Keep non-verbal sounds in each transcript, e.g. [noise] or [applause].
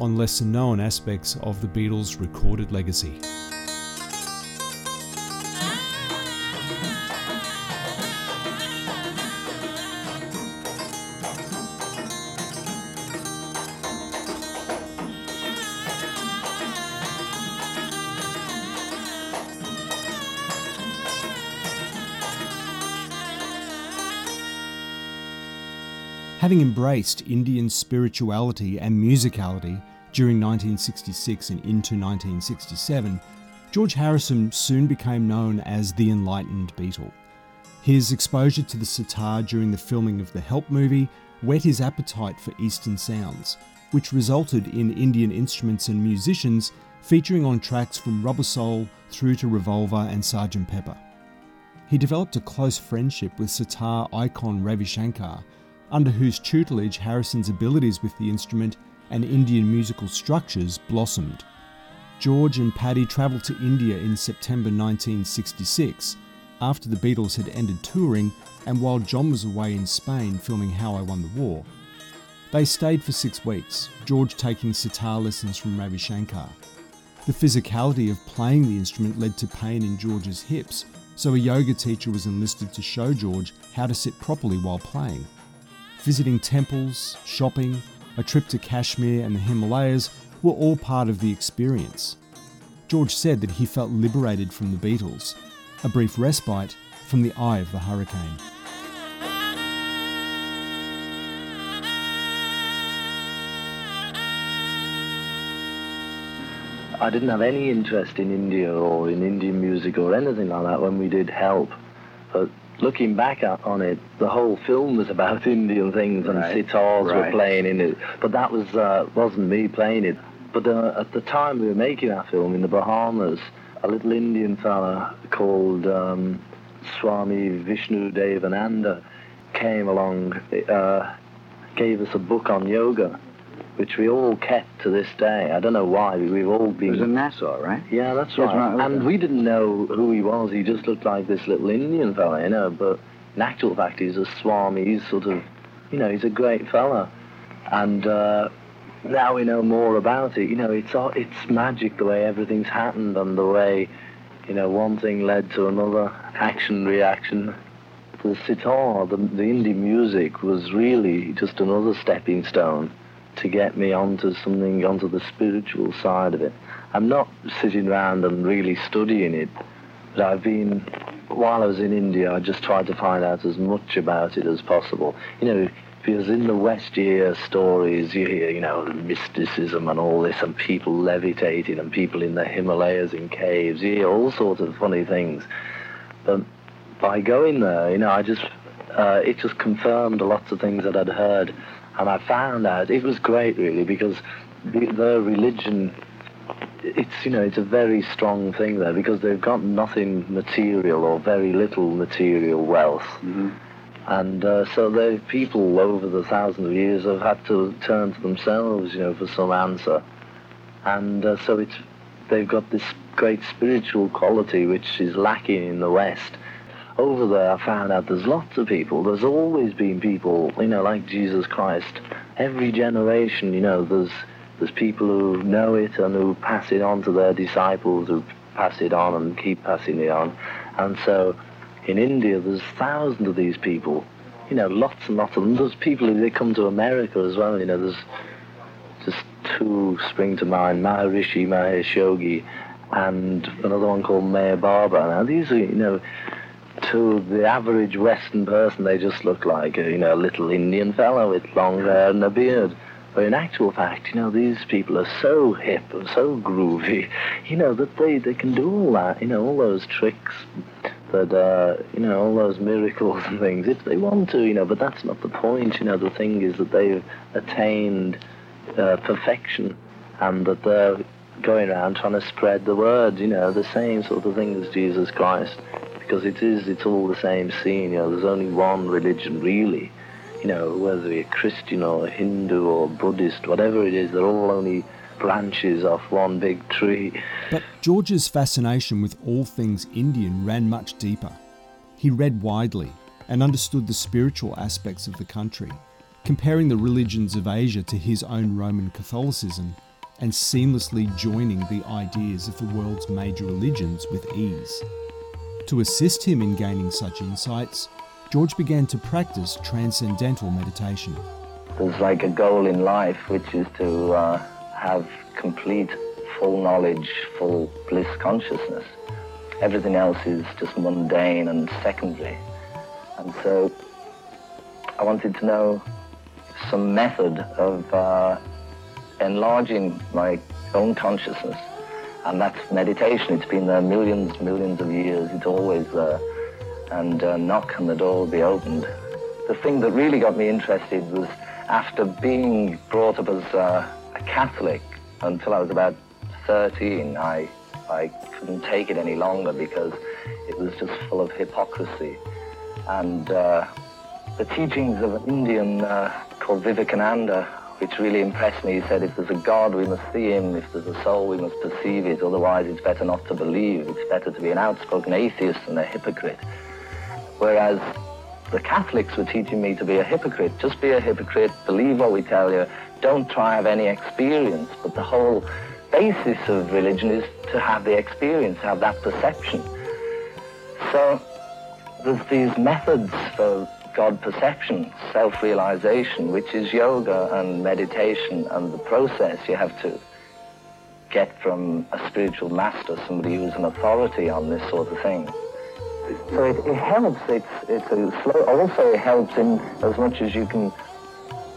on lesser known aspects of the Beatles' recorded legacy. Having embraced Indian spirituality and musicality during 1966 and into 1967, George Harrison soon became known as the Enlightened Beatle. His exposure to the sitar during the filming of the Help movie whet his appetite for Eastern sounds, which resulted in Indian instruments and musicians featuring on tracks from Rubber Soul through to Revolver and Sgt. Pepper. He developed a close friendship with sitar icon Ravi Shankar, under whose tutelage Harrison's abilities with the instrument and Indian musical structures blossomed. George and Pattie travelled to India in September 1966 after the Beatles had ended touring and while John was away in Spain filming How I Won the War. They stayed for six weeks, George taking sitar lessons from Ravi Shankar. The physicality of playing the instrument led to pain in George's hips, so a yoga teacher was enlisted to show George how to sit properly while playing. Visiting temples, shopping, a trip to Kashmir and the Himalayas were all part of the experience. George said that he felt liberated from the Beatles, a brief respite from the eye of the hurricane. I didn't have any interest in India or in Indian music or anything like that when we did Help. But looking back at, on it, the whole film was about [laughs] Indian things and Right, sitars were playing in it. But that was uh, wasn't me playing it. But uh, at the time we were making our film in the Bahamas, a little Indian fella called um, Swami Vishnu Devananda came along, uh, gave us a book on yoga, which we all kept to this day. I don't know why. We've all It been was in Nassau, right? yeah, that's That's right. right. And we didn't know who he was. He just looked like this little Indian fella, you know. But in actual fact, he's a Swami. He's sort of, you know, he's a great fella. And uh, now we know more about it. You know, it's it's magic the way everything's happened and the way, you know, one thing led to another, action reaction. The sitar, the, the indie music, was really just another stepping stone to get me onto something, onto the spiritual side of it. I'm not sitting around and really studying it, but I've been, while I was in India, I just tried to find out as much about it as possible. You know, because in the West you hear stories, you hear, you know, mysticism and all this, and people levitating, and people in the Himalayas in caves, you hear all sorts of funny things. But by going there, you know, I just, uh, it just confirmed lots of things that I'd heard. And I found out it was great, really, because the, their religion, it's, you know, it's a very strong thing there because they've got nothing material or very little material wealth. Mm-hmm. And uh, so the people over the thousands of years have had to turn to themselves, you know, for some answer. And uh, so it's, they've got this great spiritual quality which is lacking in the West. Over there, I found out there's lots of people. There's always been people, you know, like Jesus Christ. Every generation, you know, there's there's people who know it and who pass it on to their disciples, who pass it on and keep passing it on. And so, in India, there's thousands of these people. You know, lots and lots of them. There's people who they come to America as well. You know, there's just two spring to mind: Maharishi Mahesh Yogi, and another one called Meher Baba. Now, these are, you know, to the average Western person, they just look like a, you know, a little Indian fellow with long hair and a beard. But in actual fact, you know, these people are so hip and so groovy, [laughs] you know, that they, they can do all that, you know, all those tricks that, uh, you know, all those miracles [laughs] and things, if they want to, you know, but that's not the point, you know, the thing is that they've attained uh, perfection and that they're going around trying to spread the word, you know, the same sort of thing as Jesus Christ, because it is, it's all the same scene, you know, there's only one religion really, you know, whether you're Christian or Hindu or Buddhist, whatever it is, they're all only branches off one big tree. But George's fascination with all things Indian ran much deeper. He read widely and understood the spiritual aspects of the country, comparing the religions of Asia to his own Roman Catholicism and seamlessly joining the ideas of the world's major religions with ease. To assist him in gaining such insights, George began to practice transcendental meditation. There's like a goal in life, which is to uh, have complete, full knowledge, full bliss consciousness. Everything else is just mundane and secondary. And so I wanted to know some method of uh, enlarging my own consciousness. And that's meditation. It's been there millions, millions of years. It's always there. And uh, knock and the door will be opened. The thing that really got me interested was after being brought up as uh, a Catholic until I was about 13, I, I couldn't take it any longer because it was just full of hypocrisy. And uh, the teachings of an Indian uh, called Vivekananda which really impressed me. He said, if there's a God, we must see him. If there's a soul, we must perceive it. Otherwise, it's better not to believe. It's better to be an outspoken atheist than a hypocrite. Whereas the Catholics were teaching me to be a hypocrite. Just be a hypocrite, believe what we tell you, don't try have any experience. But the whole basis of religion is to have the experience, have that perception. So there's these methods for God perception, self-realization, which is yoga and meditation and the process you have to get from a spiritual master, somebody who's an authority on this sort of thing. So it, it helps. It's, it's a slow. Also, it helps in as much as you can.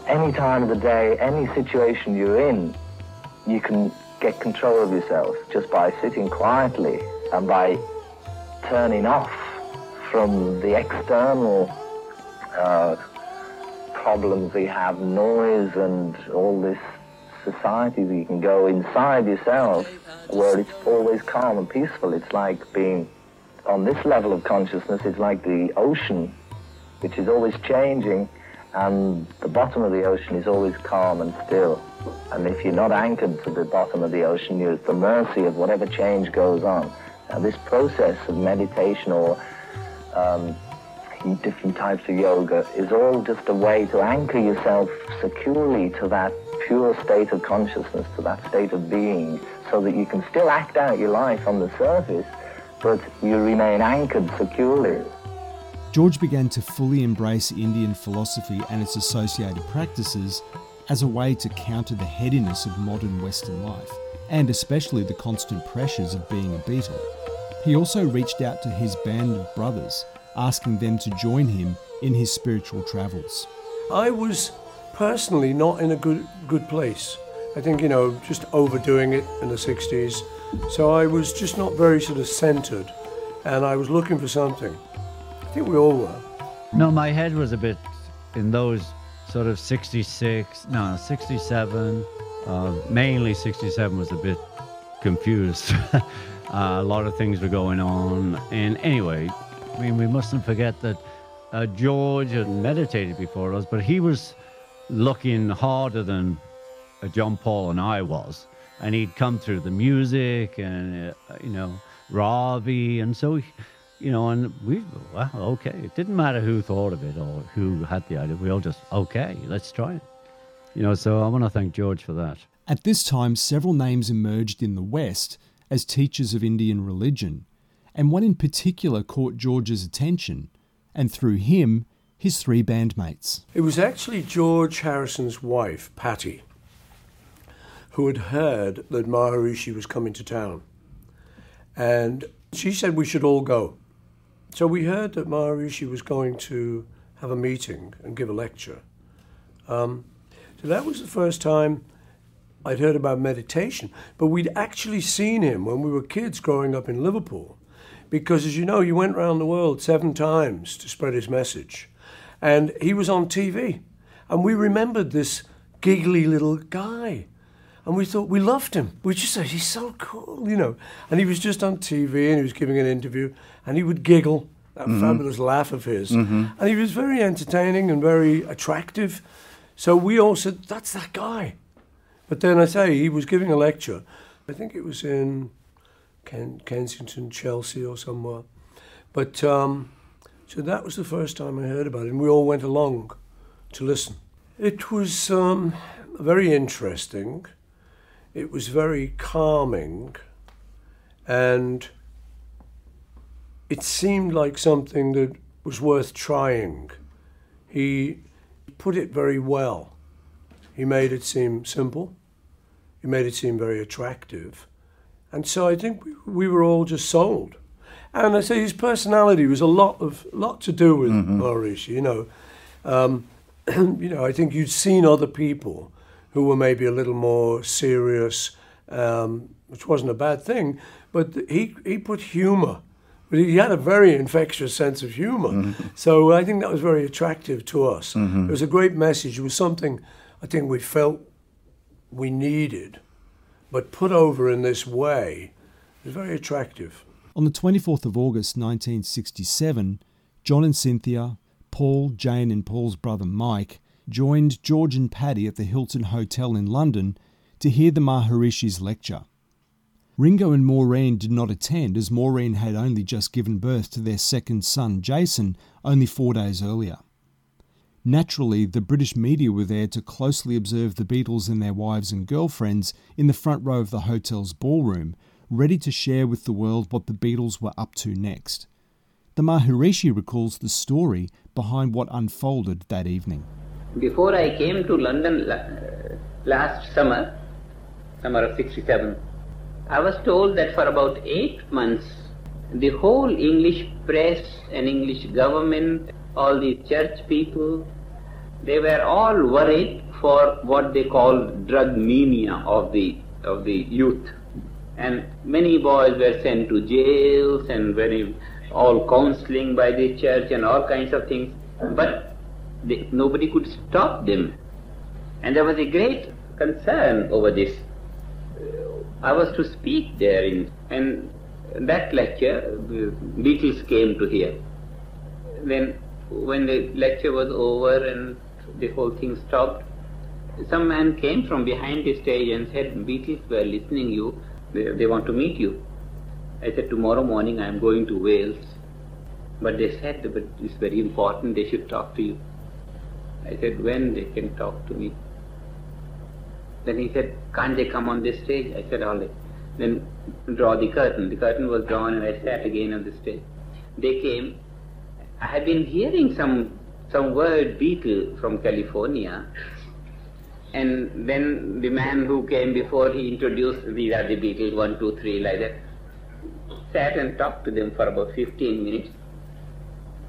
Any time of the day, any situation you're in, you can get control of yourself just by sitting quietly and by turning off from the external uh, problems we have, noise and all this society you can go inside yourself where it's always calm and peaceful. It's like being on this level of consciousness, it's like the ocean, which is always changing, and the bottom of the ocean is always calm and still. And if you're not anchored to the bottom of the ocean, you're at the mercy of whatever change goes on. Now, this process of meditation or um, different types of yoga is all just a way to anchor yourself securely to that pure state of consciousness, to that state of being, so that you can still act out your life on the surface, but you remain anchored securely. George began to fully embrace Indian philosophy and its associated practices as a way to counter the headiness of modern Western life, and especially the constant pressures of being a Beatle. He also reached out to his band of brothers asking them to join him in his spiritual travels. I was personally not in a good good place. I think you know just overdoing it in the 60s. So I was just not very sort of centered and I was looking for something. I think we all were. No, my head was a bit in those sort of 66, no, 67, uh, mainly 67 was a bit confused. [laughs] uh, a lot of things were going on. And anyway, I mean, we mustn't forget that uh, George had meditated before us, but he was looking harder than uh, John Paul and I was. And he'd come through the music and, uh, you know, Ravi. And so, you know, and we, well, okay. It didn't matter who thought of it or who had the idea. We all just, okay, let's try it. You know, so I want to thank George for that. At this time, several names emerged in the West as teachers of Indian religion and one in particular caught George's attention, and through him, his three bandmates. It was actually George Harrison's wife, Patty, who had heard that Maharishi was coming to town. And she said we should all go. So we heard that Maharishi was going to have a meeting and give a lecture. Um, so that was the first time I'd heard about meditation, but we'd actually seen him when we were kids growing up in Liverpool because, as you know, he went around the world seven times to spread his message. And he was on TV. And we remembered this giggly little guy. And we thought we loved him. We just said he's so cool, you know. And he was just on TV and he was giving an interview and he would giggle, that mm-hmm. fabulous laugh of his. Mm-hmm. And he was very entertaining and very attractive. So we all said, that's that guy. But then I say, he was giving a lecture. I think it was in Ken- Kensington, Chelsea, or somewhere. But um, so that was the first time I heard about it, and we all went along to listen. It was um, very interesting. It was very calming, and it seemed like something that was worth trying. He put it very well. He made it seem simple. He made it seem very attractive. And so I think we, we were all just sold. And I say his personality was a lot of lot to do with Maurice. You know, um, [clears throat] you know, I think you'd seen other people who were maybe a little more serious, um, which wasn't a bad thing. But he he put humour. But he had a very infectious sense of humor. So I think that was very attractive to us. It was a great message. It was something I think we felt we needed, but put over in this way is very attractive. On the 24th of August 1967, John and Cynthia, Paul, Jane, and Paul's brother Mike joined George and Pattie at the Hilton Hotel in London to hear the Maharishi's lecture. Ringo and Maureen did not attend as Maureen had only just given birth to their second son, Jason, only four days earlier. Naturally, the British media were there to closely observe the Beatles and their wives and girlfriends in the front row of the hotel's ballroom, ready to share with the world what the Beatles were up to next. The Maharishi recalls the story behind what unfolded that evening. Before I came to London last summer, summer of 67, I was told that for about eight months, the whole English press and English government, all the church people, they were all worried for what they call drug mania of the of the youth. And many boys were sent to jails and very all counseling by the church and all kinds of things. But they, nobody could stop them. And there was a great concern over this. I was to speak there in, and that lecture, Beatles came to hear. Then, when the lecture was over and the whole thing stopped, some man came from behind the stage and said, Beatles were listening you, they, they want to meet you. I said, tomorrow morning I am going to Wales. But they said, but it's very important, they should talk to you. I said, when they can talk to me? Then he said, can't they come on this stage? I said, all right. Then draw the curtain. The curtain was drawn and I sat again on the stage. They came. I had been hearing some some word Beatle from California. And then the man who came before, he introduced, these are the Beatles, one, two, three, like that. Sat and talked to them for about 15 minutes.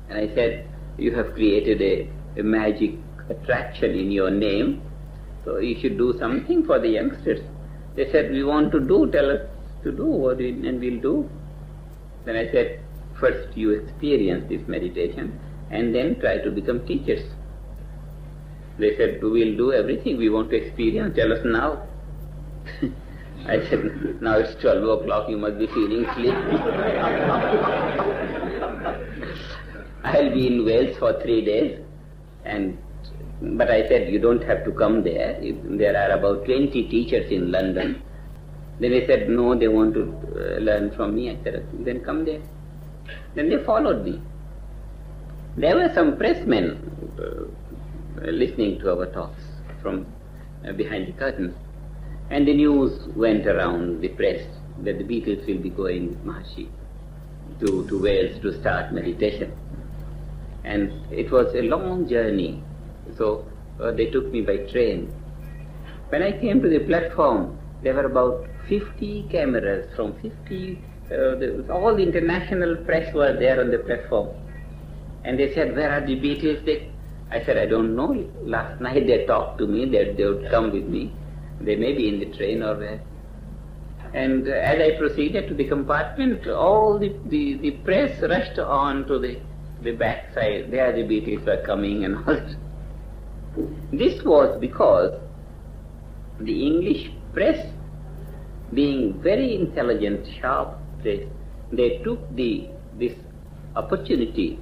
And I said, you have created a, a magic attraction in your name, so you should do something for the youngsters. They said, we want to do, tell us to do, what we, and we'll do. Then I said, first you experience this meditation, and then try to become teachers. They said, we'll do everything we want to experience, tell us now. [laughs] I said, now it's 12 o'clock, you must be feeling sleepy. [laughs] I'll be in Wales for three days, and but I said you don't have to come there. There are about 20 teachers in London. Then they said no, they want to uh, learn from me. I said then come there. Then they followed me. There were some pressmen uh, listening to our talks from uh, behind the curtains, and the news went around the press that the Beatles will be going with to, to Wales to start meditation and it was a long journey. So uh, they took me by train. When I came to the platform, there were about 50 cameras from 50, uh, the, all the international press were there on the platform. And they said, where are the Beatles? They, I said, I don't know. Last night they talked to me that they would come with me. They may be in the train or where. And uh, as I proceeded to the compartment, all the, the, the press rushed on to the, the back side. There the Beatles were coming and all that. This was because the English press, being very intelligent, sharp press, they took the this opportunity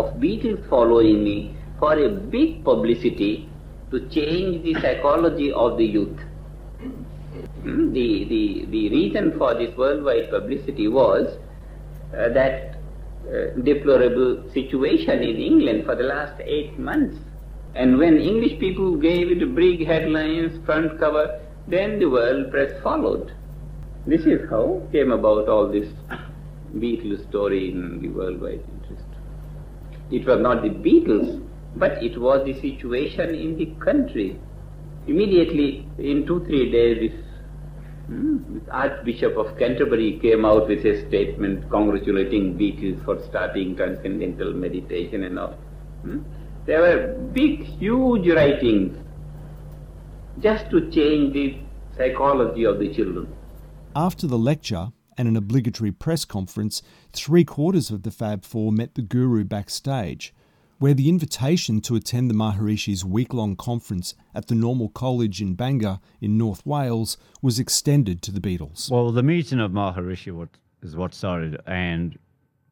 of Beatles following me for a big publicity to change the psychology of the youth. Hmm, The, the, the reason for this worldwide publicity was uh, that uh, deplorable situation in England for the last eight months. And when English people gave it big headlines, front cover, then the world press followed. This is how came about all this Beatles story in the worldwide. It was not the Beatles, but it was the situation in the country. Immediately, in two, three days, this, hmm, this Archbishop of Canterbury came out with a statement congratulating Beatles for starting transcendental meditation and all. Hmm? There were big, huge writings just to change the psychology of the children. After the lecture and an obligatory press conference, three quarters of the Fab Four met the Guru backstage, where the invitation to attend the Maharishi's week long conference at the Normal College in Bangor in North Wales was extended to the Beatles. Well, the meeting of Maharishi is what started, and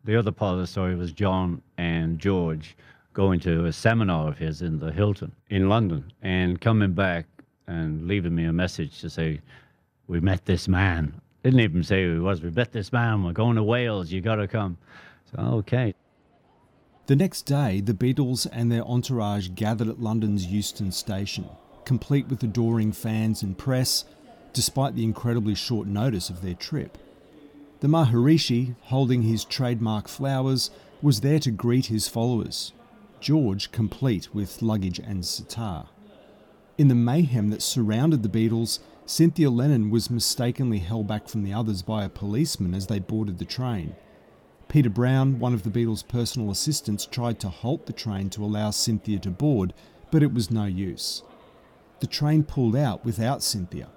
the other part of the story was John and George going to a seminar of his in the Hilton in London and coming back and leaving me a message to say, We met this man. Didn't even say who he was. We bet this man. We're going to Wales. You got to come. So, okay. The next day, the Beatles and their entourage gathered at London's Euston Station, complete with adoring fans and press, despite the incredibly short notice of their trip. The Maharishi, holding his trademark flowers, was there to greet his followers, George complete with luggage and sitar. In the mayhem that surrounded the Beatles, Cynthia Lennon was mistakenly held back from the others by a policeman as they boarded the train. Peter Brown, one of the Beatles' personal assistants, tried to halt the train to allow Cynthia to board, but it was no use. The train pulled out without Cynthia,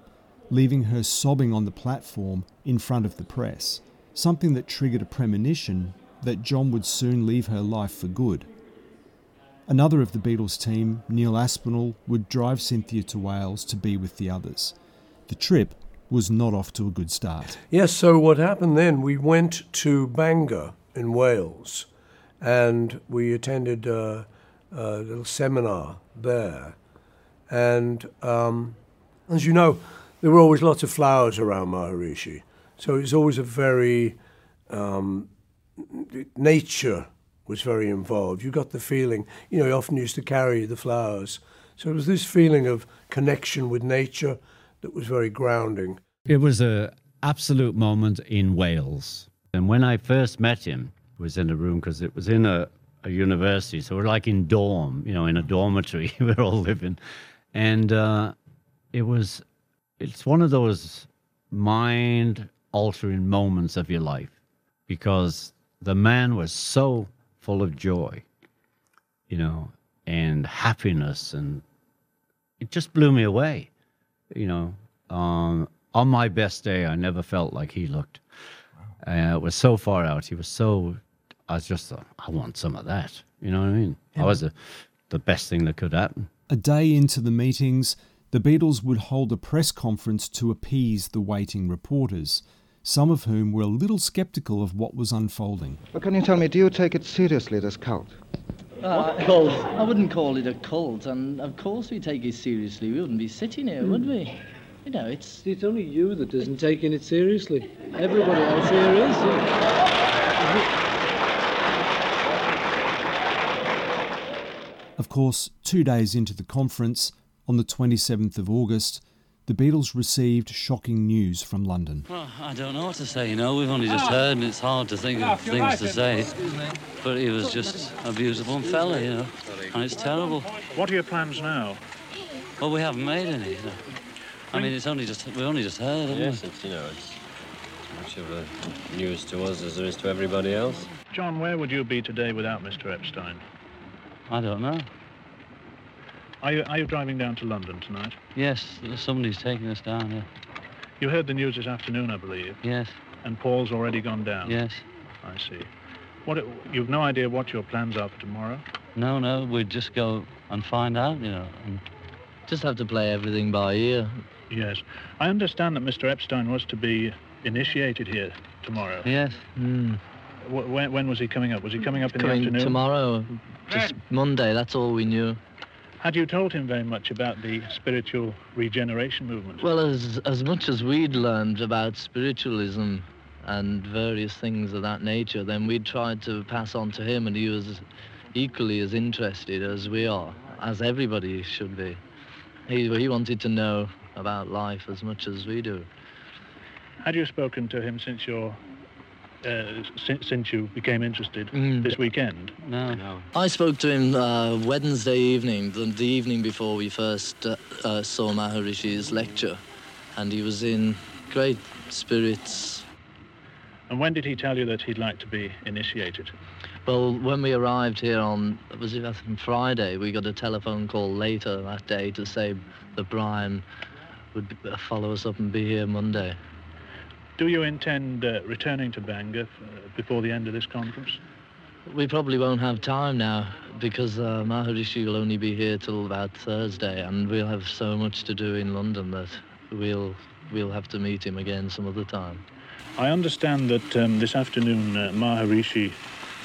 leaving her sobbing on the platform in front of the press, something that triggered a premonition that John would soon leave her life for good. Another of the Beatles team, Neil Aspinall, would drive Cynthia to Wales to be with the others. The trip was not off to a good start. Yes, so what happened then, we went to Bangor in Wales and we attended a, a little seminar there. And um, as you know, there were always lots of flowers around Maharishi. So it was always a very, um, nature was very involved. You got the feeling, you know, he often used to carry the flowers. So it was this feeling of connection with nature that was very grounding. It was an absolute moment in Wales. And when I first met him, was in a room because it was in a, a university, so we're like in dorm, you know, in a dormitory. [laughs] we're all living, and uh, it was. It's one of those mind-altering moments of your life because the man was so full of joy, you know, and happiness, and it just blew me away, you know. Um, on my best day, I never felt like he looked. Uh, it was so far out. He was so. I was just, uh, I want some of that. You know what I mean? I was the, the best thing that could happen. A day into the meetings, the Beatles would hold a press conference to appease the waiting reporters, some of whom were a little sceptical of what was unfolding. Well, can you tell me, do you take it seriously, this cult? Uh, cult? I wouldn't call it a cult, and of course we take it seriously. We wouldn't be sitting here, would we? You know, it's. It's only you that isn't taking it seriously. Everybody else here is. Of course, two days into the conference, on the 27th of August, the Beatles received shocking news from London. Well, I don't know what to say, you know. We've only just heard, and it's hard to think of things to say. But he was just a beautiful fella, you know. And it's terrible. What are your plans now? Well, we haven't made any. You know. I mean, it's only just we only just heard, haven't Yes, we? it's, you know, it's much of a news to us as there is to everybody else. John, where would you be today without Mr. Epstein? I don't know. Are you, are you driving down to London tonight? Yes, somebody's taking us down here. You heard the news this afternoon, I believe. Yes, And Paul's already gone down. yes. I see. What? You've no idea what your plans are for tomorrow. No, no, we'd just go and find out, you know. And Just have to play everything by ear. Yes. I understand that Mr. Epstein was to be initiated here tomorrow. Yes. Mm. Wh- When, when was he coming up? Was he coming up in Coming the afternoon? tomorrow, just Monday. That's all we knew. Had you told him very much about the spiritual regeneration movement? Well, as as much as we'd learned about spiritualism and various things of that nature, then we'd tried to pass on to him, and he was equally as interested as we are, as everybody should be. He he wanted to know about life as much as we do. Had you spoken to him since your uh, since, since you became interested Mm. this weekend? No. No. I spoke to him uh, Wednesday evening, the, the evening before we first uh, uh, saw Maharishi's lecture, and he was in great spirits. And when did he tell you that he'd like to be initiated? Well, when we arrived here on was it I think Friday, we got a telephone call later that day to say that Brian would follow us up and be here Monday. Do you intend uh, returning to Bangor uh, before the end of this conference? We probably won't have time now because uh, Maharishi will only be here till about Thursday, and we'll have so much to do in London that we'll we'll have to meet him again some other time. I understand that um, this afternoon uh, Maharishi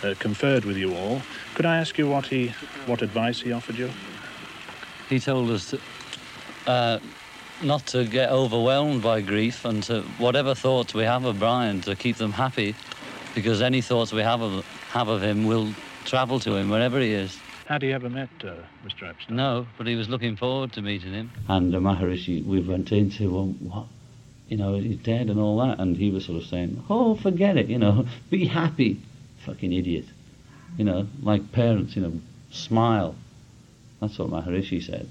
uh, conferred with you all. Could I ask you what he, what advice he offered you? He told us that, uh, not to get overwhelmed by grief and to whatever thoughts we have of Brian to keep them happy, because any thoughts we have of have of him will travel to him wherever he is. Had he ever met uh, Mr. Epstein? No, but he was looking forward to meeting him. And the Maharishi, we went into, well, what? You know, he's dead and all that. And he was sort of saying, oh, forget it, you know, [laughs] be happy. Fucking idiot. You know, like parents, you know, smile. That's what Maharishi said.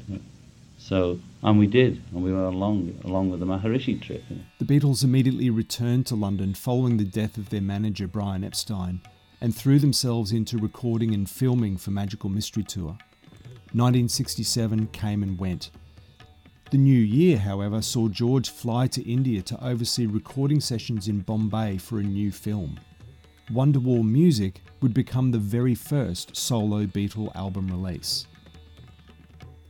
So, and we did, and we went along, along with the Maharishi trip. You know. The Beatles immediately returned to London following the death of their manager Brian Epstein and threw themselves into recording and filming for Magical Mystery Tour. 1967 came and went. The new year, however, saw George fly to India to oversee recording sessions in Bombay for a new film. Wonderwall Music would become the very first solo Beatle album release.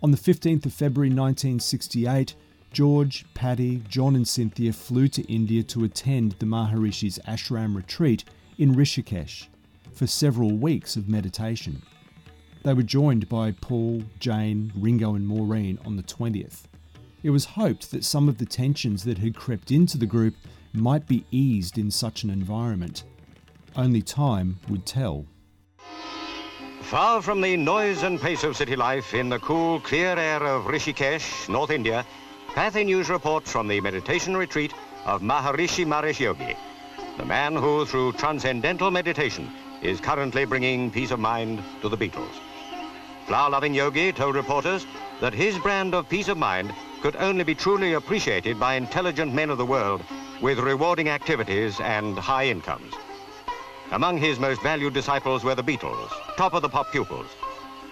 On the 15th of February 1968, George, Pattie, John, and Cynthia flew to India to attend the Maharishi's ashram retreat in Rishikesh for several weeks of meditation. They were joined by Paul, Jane, Ringo, and Maureen on the 20th. It was hoped that some of the tensions that had crept into the group might be eased in such an environment. Only time would tell. Far from the noise and pace of city life in the cool, clear air of Rishikesh, North India, Pathé News reports from the meditation retreat of Maharishi Mahesh Yogi, the man who, through transcendental meditation, is currently bringing peace of mind to the Beatles. Flower-loving Yogi told reporters that his brand of peace of mind could only be truly appreciated by intelligent men of the world with rewarding activities and high incomes. Among his most valued disciples were the Beatles, top of the pop pupils.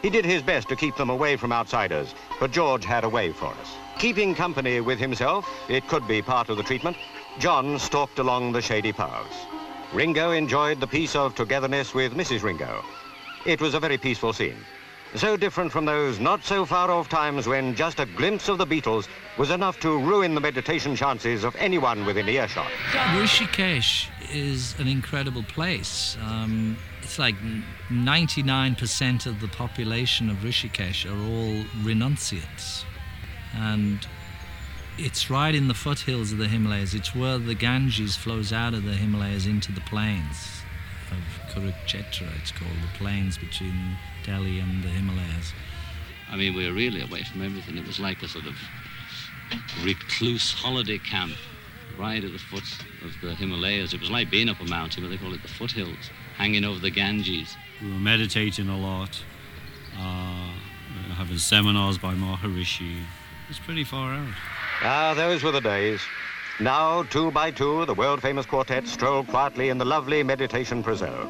He did his best to keep them away from outsiders, but George had a way for us. Keeping company with himself, it could be part of the treatment, John stalked along the shady paths. Ringo enjoyed the peace of togetherness with Mrs. Ringo. It was a very peaceful scene. So different from those not so far off times when just a glimpse of the Beatles was enough to ruin the meditation chances of anyone within earshot. Rishikesh is an incredible place. Um, it's like 99% of the population of Rishikesh are all renunciates. And it's right in the foothills of the Himalayas. It's where the Ganges flows out of the Himalayas into the plains of Kurukshetra, it's called, the plains between Delhi and the Himalayas. I mean, we were really away from everything. It was like a sort of recluse holiday camp right at the foot of the Himalayas. It was like being up a mountain, but they call it the foothills, hanging over the Ganges. We were meditating a lot, uh, having seminars by Maharishi. It was pretty far out. Ah, those were the days. Now, two by two, the world-famous quartet strolled quietly in the lovely meditation preserve.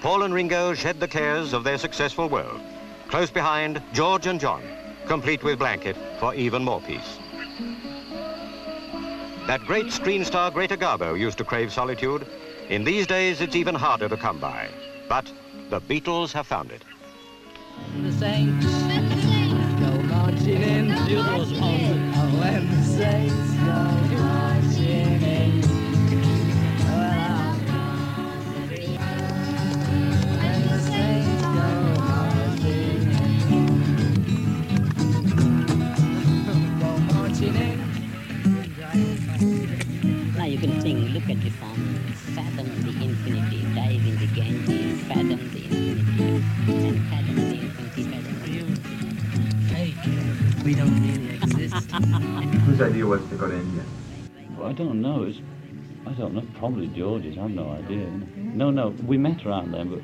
Paul and Ringo shed the cares of their successful world. Close behind, George and John, complete with blanket for even more peace. That great screen star Greta Garbo used to crave solitude. In these days, it's even harder to come by. But the Beatles have found it. The saints [laughs] go marching in. The other was on when the saints look at the sun, fathom the infinity, dive in the Ganges, fathom the infinity, and fathom the infinity, fathom the infinity. We don't really exist. [laughs] Whose idea was to go to India? Well, I don't know. It's, I don't know. Probably George's. I've no idea. No, no. We met around then, but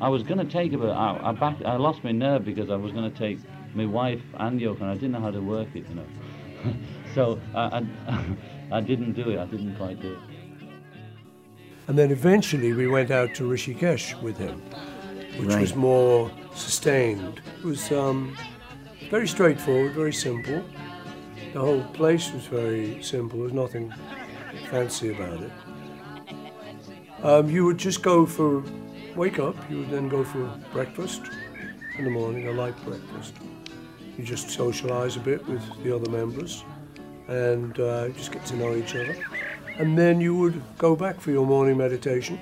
I was going to take her, but I, I back. I lost my nerve because I was going to take my wife and Yoko, and I didn't know how to work it, you know. [laughs] so uh, I, I, [laughs] I didn't do it. I didn't quite do it. And then eventually we went out to Rishikesh with him, which was more sustained. It was um, very straightforward, very simple. The whole place was very simple. There was nothing fancy about it. Um, you would just go for, wake up, you would then go for breakfast in the morning, a light breakfast. You just socialize a bit with the other members and uh, just get to know each other. And then you would go back for your morning meditation.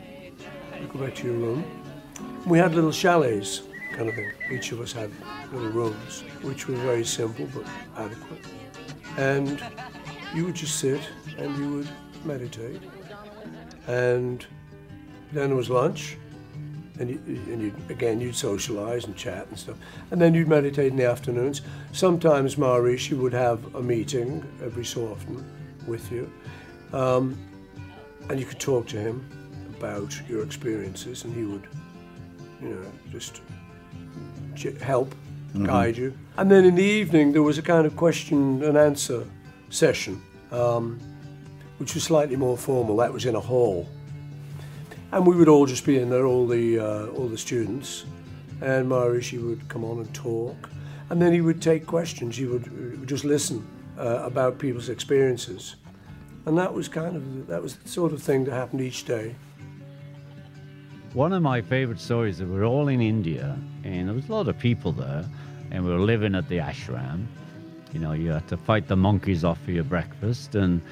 You go back to your room. We had little chalets, kind of thing. Each of us had little rooms, which were very simple but adequate. And you would just sit and you would meditate. And then there was lunch, and, you, and you, again you'd socialize and chat and stuff. And then you'd meditate in the afternoons. Sometimes Maharishi would have a meeting every so often with you, um, and you could talk to him about your experiences, and he would, you know, just help, Mhm. guide you. And then in the evening there was a kind of question and answer session, um, which was slightly more formal. That was in a hall and we would all just be in there, all the uh, all the students, and Maharishi would come on and talk, and then he would take questions. He would, would just listen uh, about people's experiences, and that was kind of that was the sort of thing that happened each day. One of my favorite stories that we're all in India, and there was a lot of people there, and we were living at the ashram. You know, you had to fight the monkeys off for your breakfast, and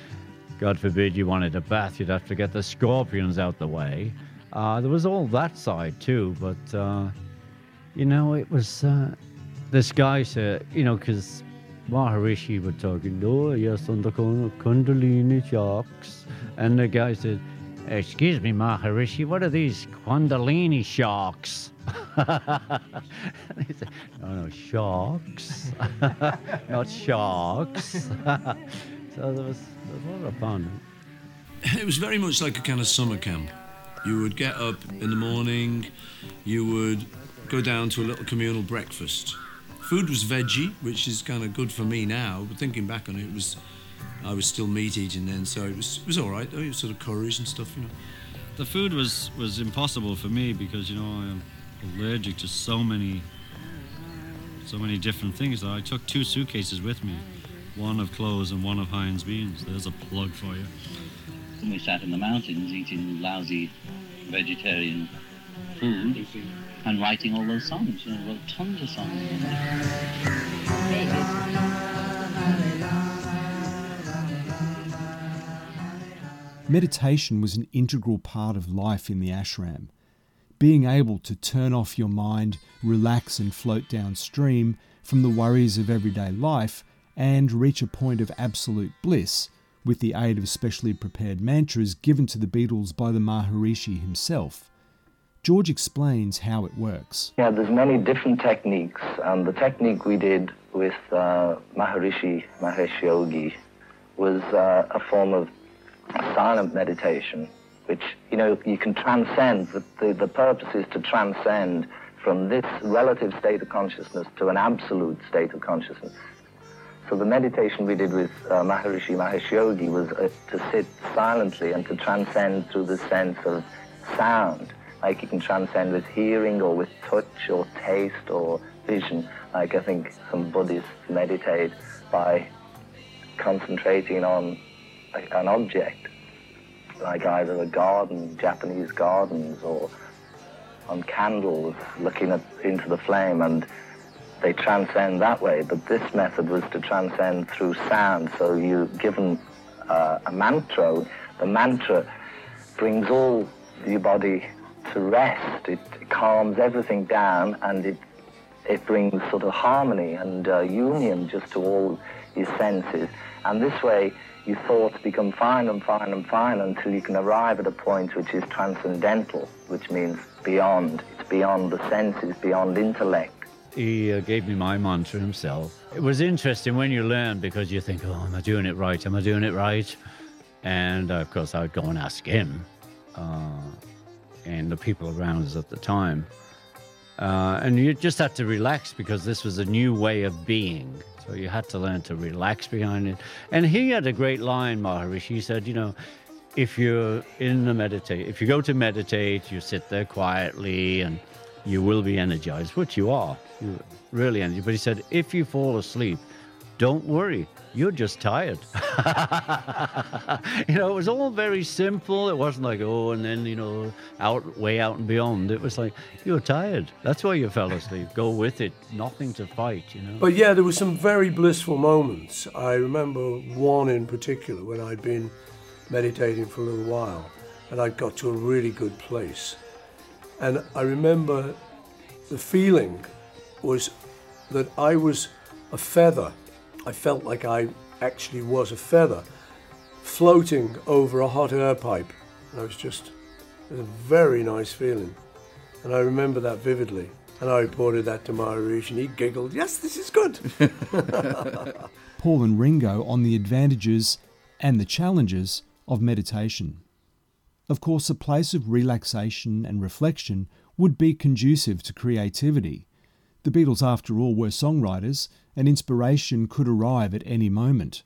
God forbid you wanted a bath, you'd have to get the scorpions out the way. Uh, there was all that side too, but uh, you know, it was uh, this guy said, you know, because Maharishi were talking, oh, yes, on the Kun- Kundalini sharks. And the guy said, Excuse me, Maharishi, what are these Kundalini sharks? [laughs] he said, No, no, sharks, [laughs] not sharks. [laughs] so there was, there was a lot of fun. It was very much like a kind of summer camp. You would get up in the morning, you would go down to a little communal breakfast. Food was veggie, which is kind of good for me now, but thinking back on it, it was I was still meat eating then, so it was it was all right. though. It was sort of curries and stuff, you know. The food was was impossible for me because you know I am allergic to so many so many different things that I took two suitcases with me, one of clothes and one of Heinz beans. There's a plug for you. And we sat in the mountains eating lousy vegetarian food and writing all those songs. You know, wrote tons of songs. Meditation was an integral part of life in the ashram. Being able to turn off your mind, relax and float downstream from the worries of everyday life, and reach a point of absolute bliss with the aid of specially prepared mantras given to the Beatles by the Maharishi himself. George explains how it works. Yeah, there's many different techniques, and the technique we did with uh, Maharishi Mahesh Yogi was uh, a form of silent meditation, which you know you can transcend. The, the, the purpose is to transcend from this relative state of consciousness to an absolute state of consciousness. So the meditation we did with uh, Maharishi Mahesh Yogi was uh, to sit silently and to transcend through the sense of sound, like you can transcend with hearing or with touch or taste or vision. Like I think some Buddhists meditate by concentrating on an object, like either a garden, Japanese gardens, or on candles, looking at, into the flame. And they transcend that way. But this method was to transcend through sound. So you're given uh, a mantra. The mantra brings all your body to rest. It calms everything down and it it brings sort of harmony and uh, union just to all your senses. And this way, your thoughts become fine and fine and fine until you can arrive at a point which is transcendental, which means beyond. It's beyond the senses, beyond intellect. He uh, gave me my mantra himself. It was interesting when you learn because you think, oh, am I doing it right? Am I doing it right? And uh, of course, I would go and ask him uh, and the people around us at the time. Uh, and you just had to relax because this was a new way of being. So you had to learn to relax behind it. And he had a great line, Maharishi. He said, you know, if you're in the meditate, if you go to meditate, you sit there quietly and you will be energized, which you are. You really energized. But he said, if you fall asleep, don't worry, you're just tired. [laughs] you know, it was all very simple. It wasn't like, oh, and then, you know, out, way out and beyond. It was like, you're tired. That's why you fell asleep. Go with it. Nothing to fight, you know. But yeah, there were some very blissful moments. I remember one in particular when I'd been meditating for a little while and I'd got to a really good place. And I remember the feeling was that I was a feather. I felt like I actually was a feather floating over a hot air pipe. And I was just, it was a very nice feeling. And I remember that vividly. And I reported that to Maharishi and he giggled, yes, this is good. [laughs] Paul and Ringo on the advantages and the challenges of meditation. Of course, a place of relaxation and reflection would be conducive to creativity. The Beatles, after all, were songwriters, and inspiration could arrive at any moment.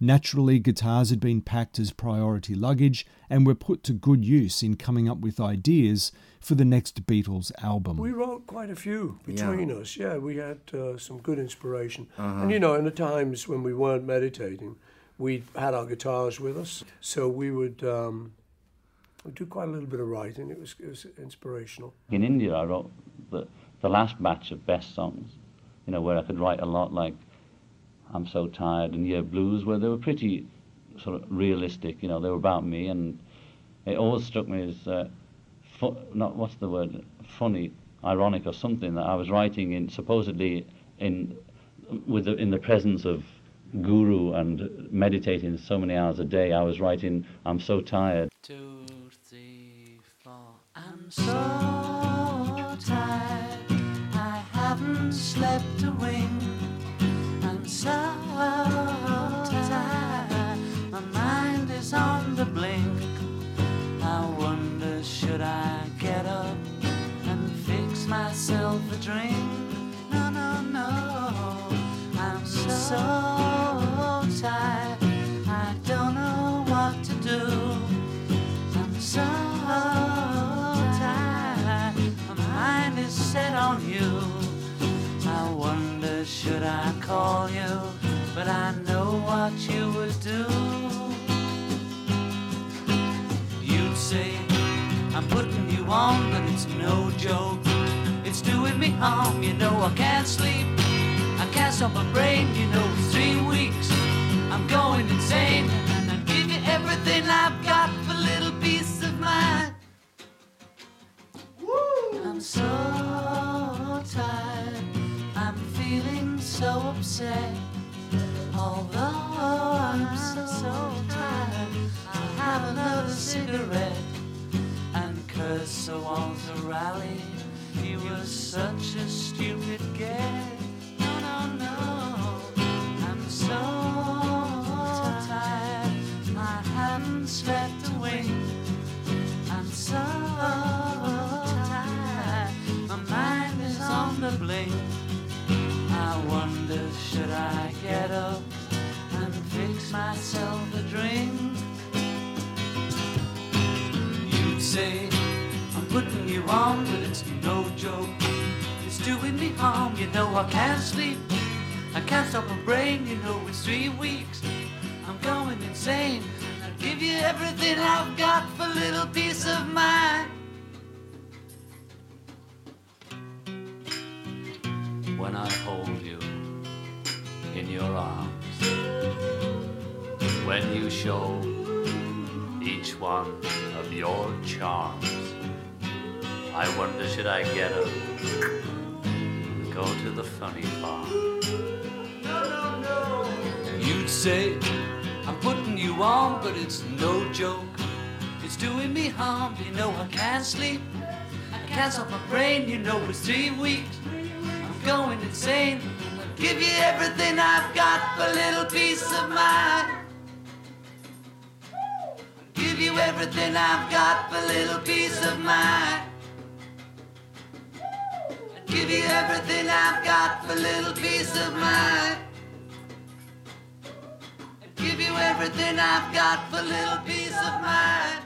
Naturally, guitars had been packed as priority luggage and were put to good use in coming up with ideas for the next Beatles album. We wrote quite a few between Yeah. us. Yeah, we had uh, some good inspiration. Uh-huh. And you know, in the times when we weren't meditating, we had our guitars with us, so we would um, we'd do quite a little bit of writing. It was it was inspirational. In India, I wrote the, the last batch of best songs, you know, where I could write a lot like I'm So Tired and Yer Blues, where they were pretty sort of realistic, you know, they were about me. And it always struck me as, uh, fu- not, what's the word, funny, ironic or something, that I was writing in, supposedly in, with the, in the presence of guru and meditating so many hours a day, I was writing, I'm so tired. Two, three, four. I'm so tired. I haven't slept a wink. I'm so tired. My mind is on the blink. I wonder, should I get up and fix myself a drink? No, no, no. I'm so tired. I call you? But I know what you would do. You'd say, I'm putting you on, but it's no joke. It's doing me harm, you know I can't sleep. I can't stop my brain, you know it's three weeks. I'm going insane, and I'd give you everything I've got for a little peace of mind. I'm so tired, upset. Although I'm so tired, I'll have another cigarette and curse the Walter Raleigh. He was such a stupid guy. No, no, no. I'm so should I get up and fix myself a drink? You'd say, I'm putting you on, but it's no joke. It's doing me harm, you know I can't sleep. I can't stop my brain, you know it's three weeks. I'm going insane. I'll give you everything I've got for little peace of mind. When I hold you your arms. When you show each one of your charms. I wonder should I get up and go to the funny farm? You'd say I'm putting you on, but it's no joke. It's doing me harm, you know I can't sleep. I can't stop my brain, you know it's three weeks. I'm going insane. Give you everything I've got for little peace of mind. Give you everything I've got for little peace of mind. Give you everything I've got for little peace of mind. Give you everything I've got for little peace of mind.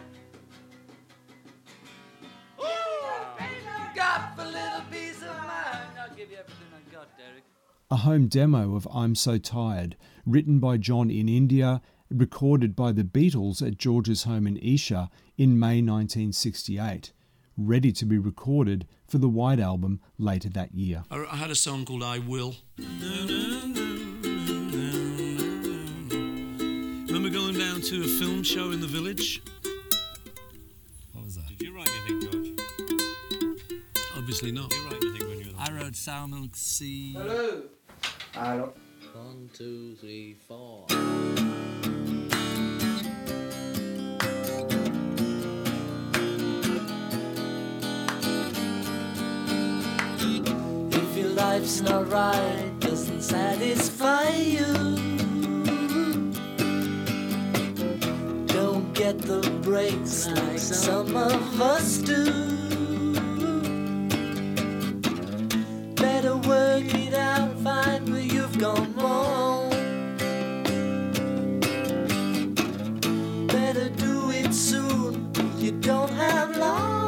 Got for little peace of mind. I'll give you everything I got, Derek. A home demo of I'm So Tired, written by John in India, recorded by the Beatles at George's home in Esher in May 1968, ready to be recorded for the White Album later that year. I I had a song called I Will. Remember going down to a film show in the village? What was that? Did you write anything, George? Obviously not. Did you write anything when you were there? I wrote Sour Milk Sea. Hello. One, two, three, four. If your life's not right, doesn't satisfy you. Don't get the breaks like some of us do. Work it out, find where you've gone wrong. Better do it soon, you don't have long.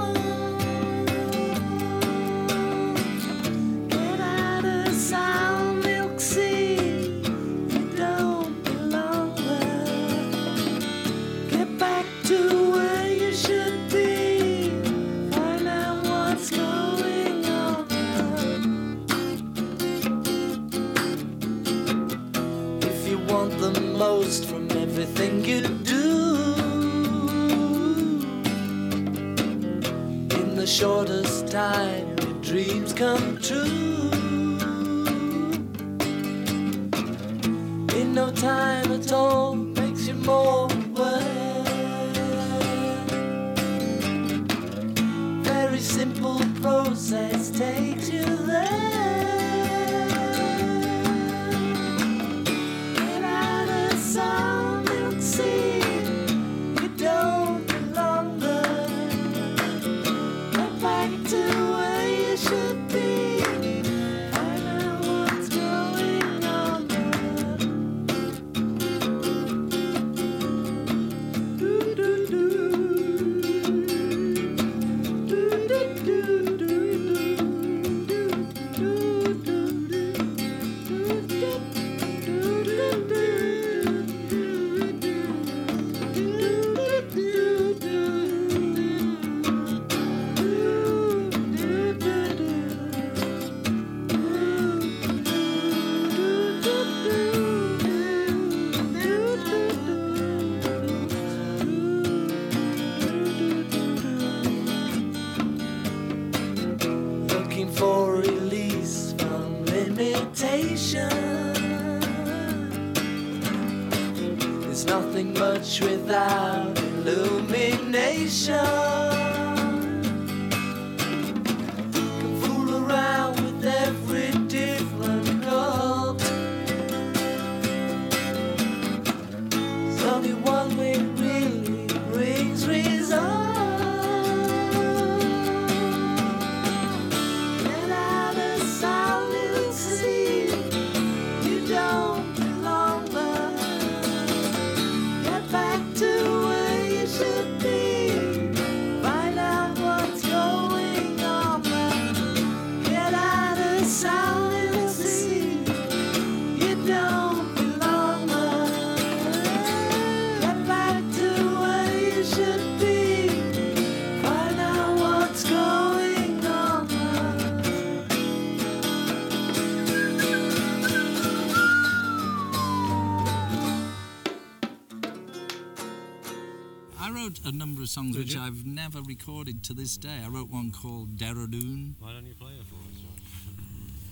Never recorded to this day. I wrote one called Dehradun. Why don't you play it for us?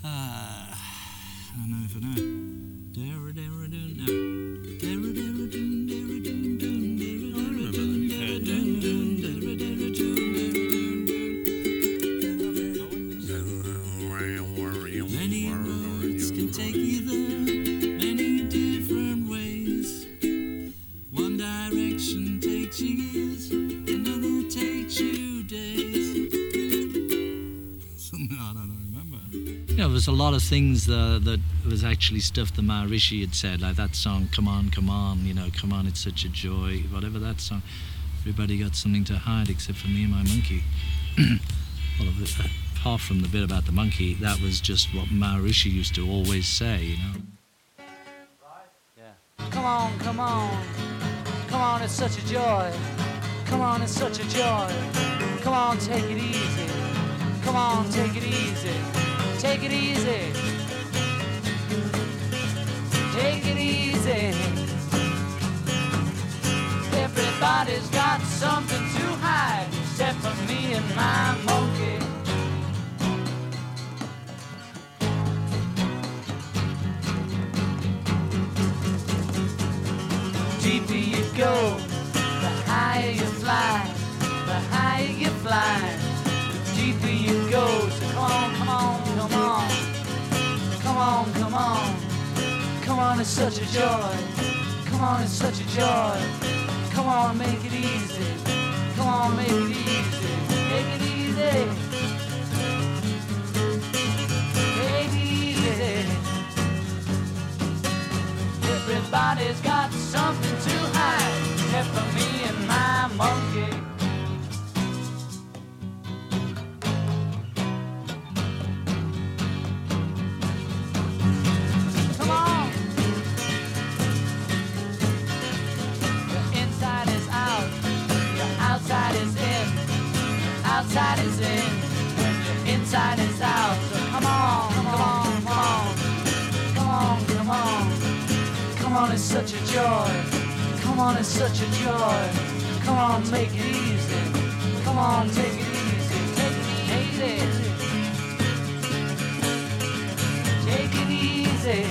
Uh, I don't know if I know. You a lot of things uh, that was actually stuff that Maharishi had said, like that song, Come On, Come On, you know, Come On, It's Such a Joy, whatever that song. Everybody got something to hide except for me and my monkey. All of it, apart from the bit about the monkey, that was just what Maharishi used to always say, you know. Come on, come on. Come on, it's such a joy. Come on, it's such a joy. Come on, take it easy. Come on, take it easy. Take it easy. Take it easy. Everybody's got something to hide except for me and my monkey. deeper you go, the higher you fly, the higher you fly, deeper you go. So come on, come on, come on, come on, come on, come on, it's such a joy. Come on, it's such a joy. Come on, make it easy. Come on, make it easy. Make it easy. Make it easy. Everybody's got something to hide, except for me and my monkey. Joy. Come on, it's such a joy. Come on, make it easy. Come on, take it easy. Take it easy. Take it easy.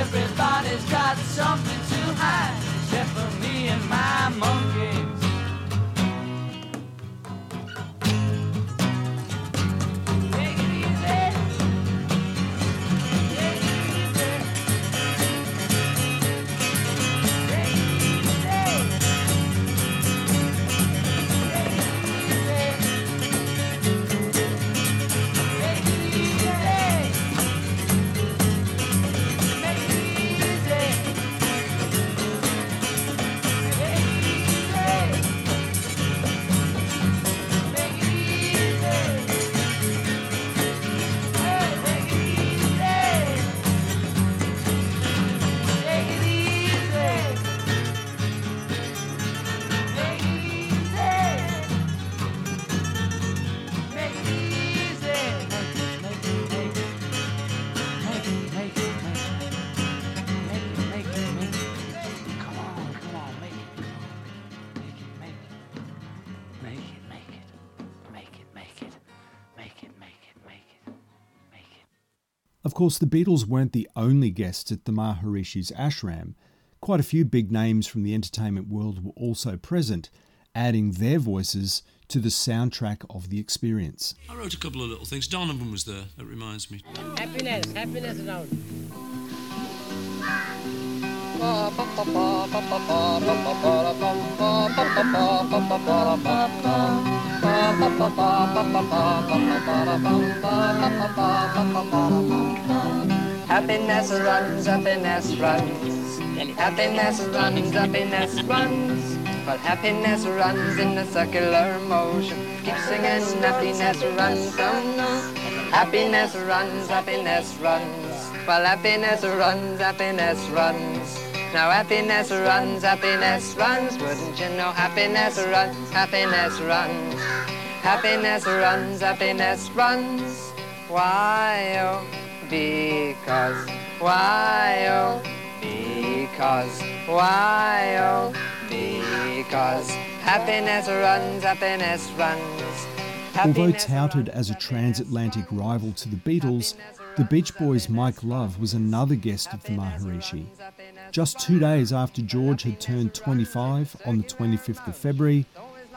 Everybody's got something to hide, except for me and my monkey. Course, the Beatles weren't the only guests at the Maharishi's ashram. Quite a few big names from the entertainment world were also present, adding their voices to the soundtrack of the experience. I wrote a couple of little things. Donovan was there. That reminds me. Happiness, happiness around. Happiness runs, happiness runs. Happiness runs, happiness runs. But happiness runs in a circular motion. Keep singing, happiness runs. On. Happiness runs, happiness runs. Well, happiness runs, happiness runs. Now happiness runs, happiness runs. Wouldn't you know happiness runs, happiness runs. Happiness runs, happiness runs. Why, oh, because. Why, oh, because. Why, oh, because happiness runs, happiness runs. Although Happiness touted as a transatlantic rival to the Beatles, the Beach Boys' Mike Love was another guest of the Maharishi. Just two days after George had turned 25 on the 25th of February,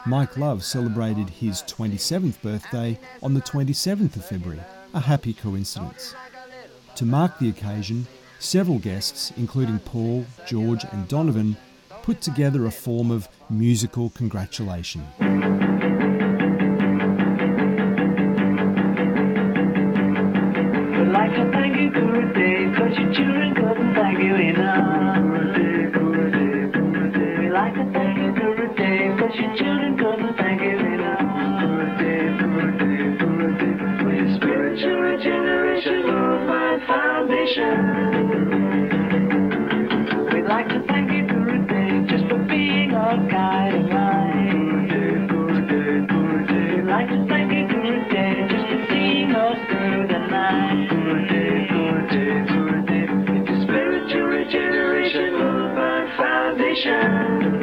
Mike Love celebrated his 27th birthday on the 27th of February, a happy coincidence. To mark the occasion, several guests, including Paul, George, and Donovan, put together a form of musical congratulation. Like Your children your spiritual regeneration movement foundation. We'd like to thank you, just for being our guiding light. We'd like to thank you, just for seeing us through the night. A spiritual regeneration movement foundation.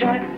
H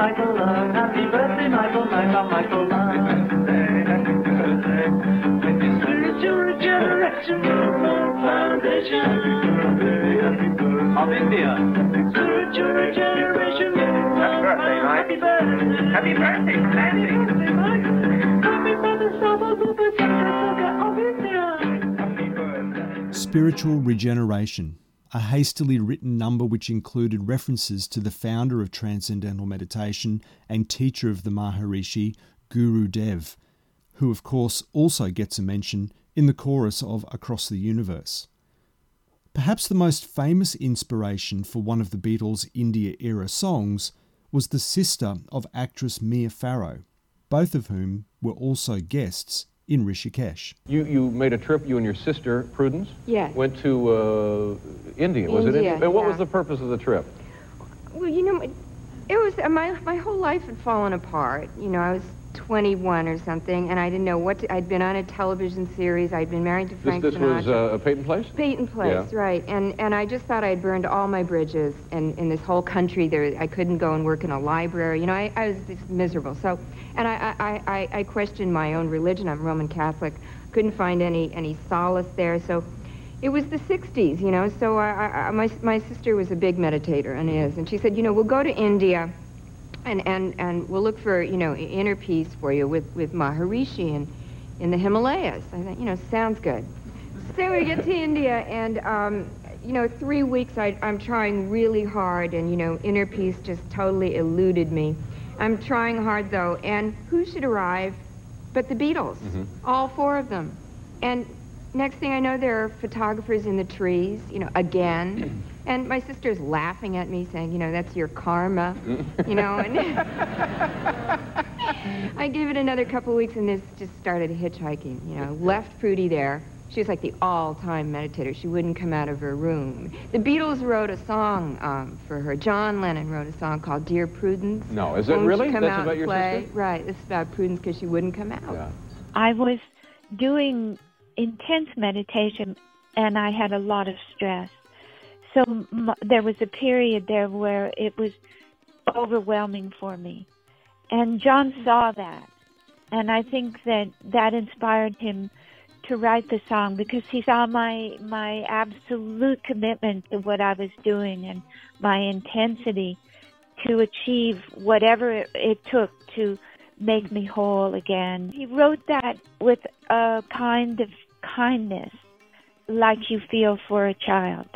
Michael. Love. Happy birthday, Michael. Michael, Michael. Love. Happy birthday. Happy birthday. With the spiritual regeneration movement foundation. Happy birthday. Happy birthday. Of India. Spiritual regeneration movement. Happy birthday, Mike. Happy birthday. Happy birthday from Nancy. Happy birthday, Saba Buba Saka of India. Spiritual Regeneration, a hastily written number which included references to the founder of Transcendental Meditation and teacher of the Maharishi, Guru Dev, who of course also gets a mention in the chorus of Across the Universe. Perhaps the most famous inspiration for one of the Beatles' India era songs was the sister of actress Mia Farrow, both of whom were also guests in Rishikesh. You, you made a trip, you and your sister, Prudence? Yes. Went to uh, India, was it? India, And what yeah. was the purpose of the trip? Well, you know, it- it was uh, my my whole life had fallen apart. You know, I was 21 or something, and I didn't know what to, I'd been on a television series. I'd been married to This, Frank this Sinatra. was uh, a Peyton Place? Peyton Place, Yeah. right? And and I just thought I'd burned all my bridges in, in this whole country. There, I couldn't go and work in a library. You know, I, I was just miserable. So, and I, I, I, I questioned my own religion. I'm Roman Catholic. Couldn't find any any solace there. So, it was the 60s, you know. So I, I, my my sister was a big meditator and is, and she said, you know, we'll go to India. And, and, and we'll look for, you know, inner peace for you with, with Maharishi in, in the Himalayas. I thought, you know, sounds good. So we get to India, and, um, you know, three weeks I, I'm trying really hard, and, you know, inner peace just totally eluded me. I'm trying hard, though, and who should arrive but the Beatles? Mm-hmm. All four of them. And next thing I know, there are photographers in the trees, you know, again. [clears throat] And my sister's laughing at me, saying, you know, that's your karma, you know. And [laughs] [laughs] I gave it another couple of weeks, and this just started hitchhiking, you know. Left Prudy there. She was like the all-time meditator. She wouldn't come out of her room. The Beatles wrote a song um, for her. John Lennon wrote a song called "Dear Prudence." No, is it Won't really? Come That's out about and your play? sister? Right. It's about Prudence because she wouldn't come out. Yeah. I was doing intense meditation and I had a lot of stress. So m- there was a period there where it was overwhelming for me. And John saw that. And I think that that inspired him to write the song because he saw my my absolute commitment to what I was doing and my intensity to achieve whatever it, it took to make me whole again. He wrote that with a kind of kindness like you feel for a child.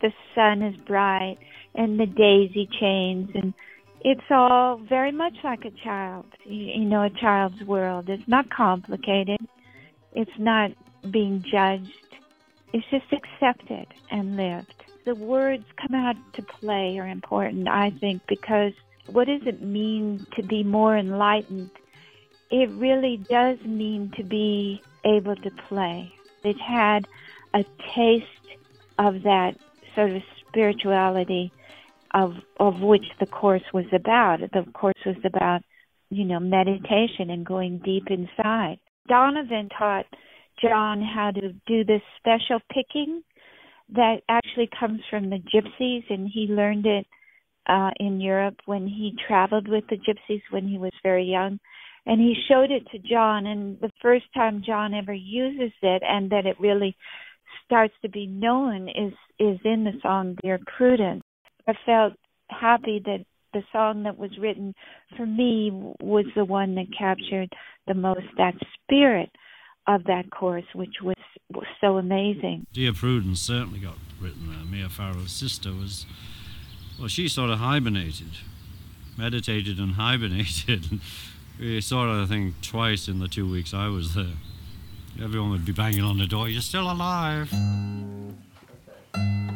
The sun is bright and the daisy chains and it's all very much like a child, you, you know, a child's world. It's not complicated. It's not being judged. It's just accepted and lived. The words come out to play are important, I think, because what does it mean to be more enlightened? It really does mean to be able to play. It had a taste of that sort of spirituality of of which the course was about. The course was about, you know, meditation and going deep inside. Donovan taught John how to do this special picking that actually comes from the gypsies and he learned it uh in Europe when he traveled with the gypsies when he was very young and he showed it to John and the first time John ever uses it and that it really starts to be known is is in the song Dear Prudence. I felt happy that the song that was written for me was the one that captured the most that spirit of that course, which was, was so amazing. Dear Prudence certainly got written there. Mia Farrow's sister was, well, she sort of hibernated, meditated and [laughs] hibernated. we saw her, I think, twice in the two weeks I was there. Everyone would be banging on the door, you're still alive. Won't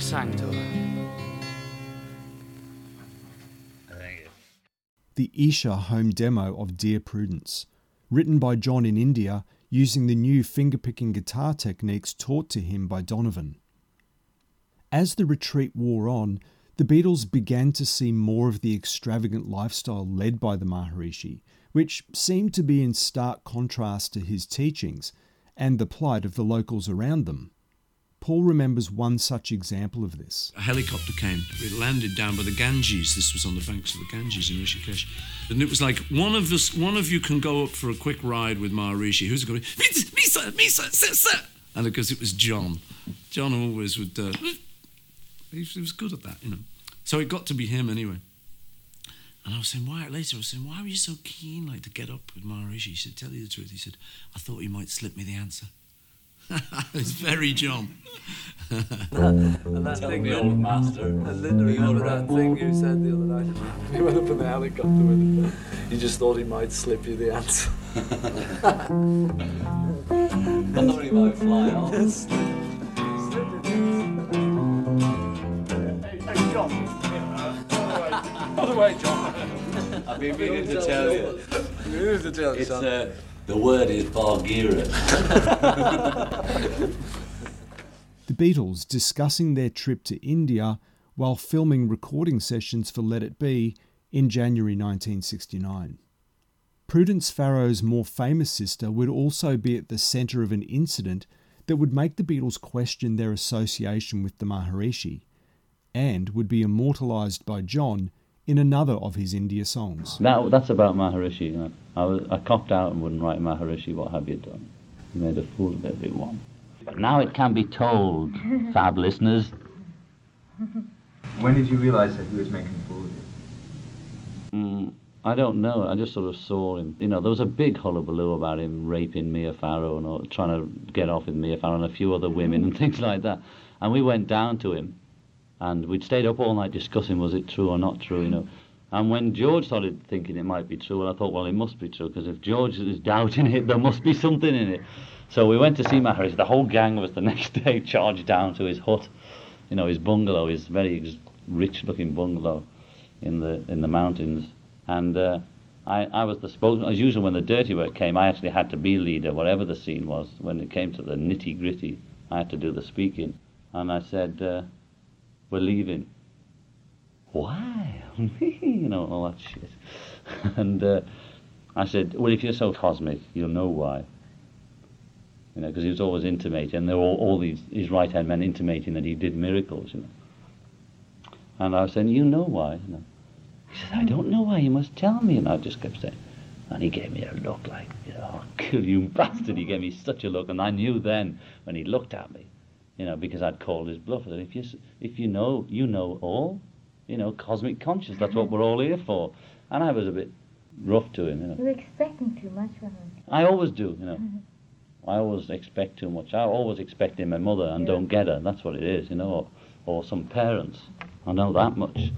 sang to her. the Esher home demo of Dear Prudence, written by John in India using the new fingerpicking guitar techniques taught to him by Donovan. As the retreat wore on, the Beatles began to see more of the extravagant lifestyle led by the Maharishi, which seemed to be in stark contrast to his teachings and the plight of the locals around them. Paul remembers one such example of this. A helicopter came. It landed down by the Ganges. This was on the banks of the Ganges in Rishikesh, and it was like one of us, one of you can go up for a quick ride with Maharishi. Who's going? Me, me, sir, me, sir, sir, sir. And of course, it was John, John always would. Uh, he, was good at that, you know. So it got to be him anyway. And I was saying, why later? I was saying, why were you so keen, like, to get up with Maharishi? He said, tell you the truth. He said, I thought he might slip me the answer. [laughs] it's very John. And that thing, the old master. And Linda, remember that thing you said the other night? [laughs] We went up in the helicopter with him. You just thought he might slip you the answer. [laughs] I thought he might fly off. Hey, John. By the way, John. I've been meaning to tell you. Meaning to tell you, It's, uh, son. The word is Bargira. [laughs] The Beatles discussing their trip to India while filming recording sessions for Let It Be in January 1969. Prudence Farrow's more famous sister would also be at the centre of an incident that would make the Beatles question their association with the Maharishi and would be immortalised by John in another of his India songs. That, that's about Maharishi. You know. I, was, I copped out and wouldn't write Maharishi, what have you done? You made a fool of everyone. But now it can be told, [laughs] fab listeners. When did you realize that he was making a fool of you? Mm, I don't know. I just sort of saw him. You know, there was a big hullabaloo about him raping Mia Farrow and all, trying to get off with Mia Farrow and a few other women and [laughs] things like that. And we went down to him, and we'd stayed up all night discussing was it true or not true, you know. And when George started thinking it might be true, I thought, well, it must be true because if George is doubting it, there must be something in it. So we went to see Maharishi. The whole gang us the [laughs] next day charged down to his hut, you know, his bungalow, his very rich-looking bungalow in the in the mountains. And uh, I, I was the spokesman. As usual, when the dirty work came, I actually had to be leader, whatever the scene was. When it came to the nitty-gritty, I had to do the speaking. And I said, uh, we're leaving. Why? [laughs] you know, all that shit. [laughs] and uh, I said, well, if you're so cosmic, you'll know why. you know, because he was always intimating, and there were all, all these his right hand men intimating that he did miracles, you know. And I was saying, you know why? You know. He said, I don't know why. You must tell me. And I just kept saying, and he gave me a look like, know, I'll kill you, bastard. He gave me such a look, and I knew then when he looked at me, you know, because I'd called his bluff. That if you if you know, you know all, you know, cosmic conscious. That's what we're all here for. And I was a bit rough to him, you know. You're expecting too much from him. I always do, you know. Mm-hmm. I always expect too much. I always expect in my mother and don't get her. That's what it is, you know, or, or some parents. I know that much.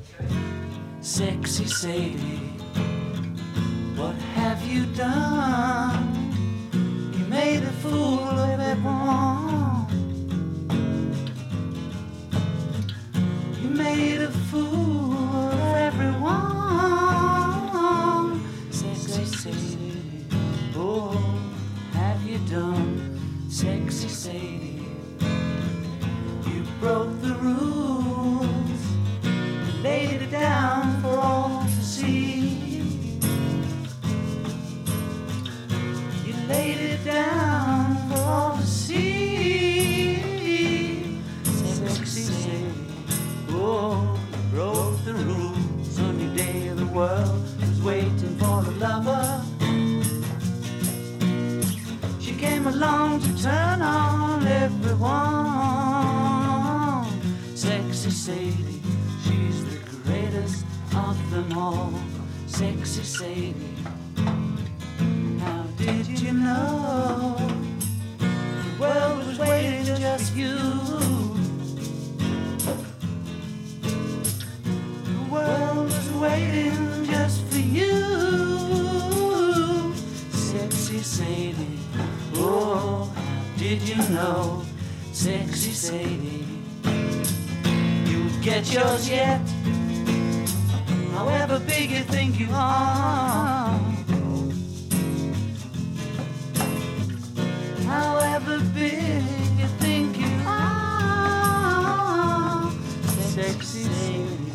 Sexy Sadie, what have you done? You made a fool of everyone. You made a fool of everyone. Sexy Sadie, oh, have you done? Sexy Sadie, you broke the rules. Laid it down for all to see. You laid it down came along to turn on everyone. Sexy Sadie, she's the greatest of them all. Sexy Sadie, how did you know the world was waiting just you? The world was waiting just for you. Know? Sexy Sadie, you'll get yours yet. However big you think you are. However big you think you are. Sexy Sadie,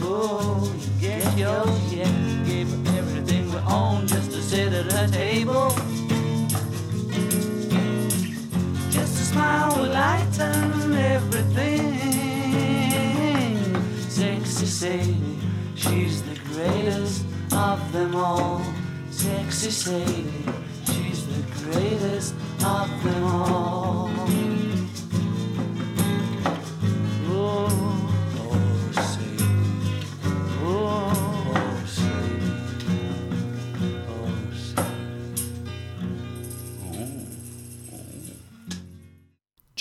oh, you get yours yet. Gave her everything we own just to sit at her table. Smile will lighten everything. Sexy Sadie, she's the greatest of them all. Sexy Sadie, she's the greatest of them all.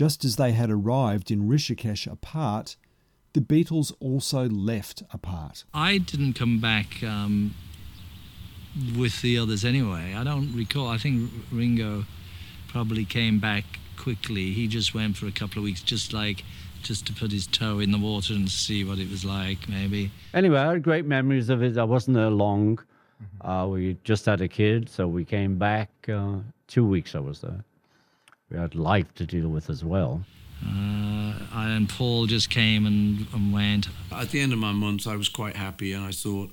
Just as they had arrived in Rishikesh apart, the Beatles also left apart. I didn't come back um, with the others anyway. I don't recall. I think Ringo probably came back quickly. He just went for a couple of weeks, just like just to put his toe in the water and see what it was like, maybe. Anyway, I had great memories of it. I wasn't there long. Uh, we just had a kid, so we came back. Uh, two weeks I was there. We had life to deal with as well. Uh, I and Paul just came and, and went. At the end of my month, I was quite happy, and I thought,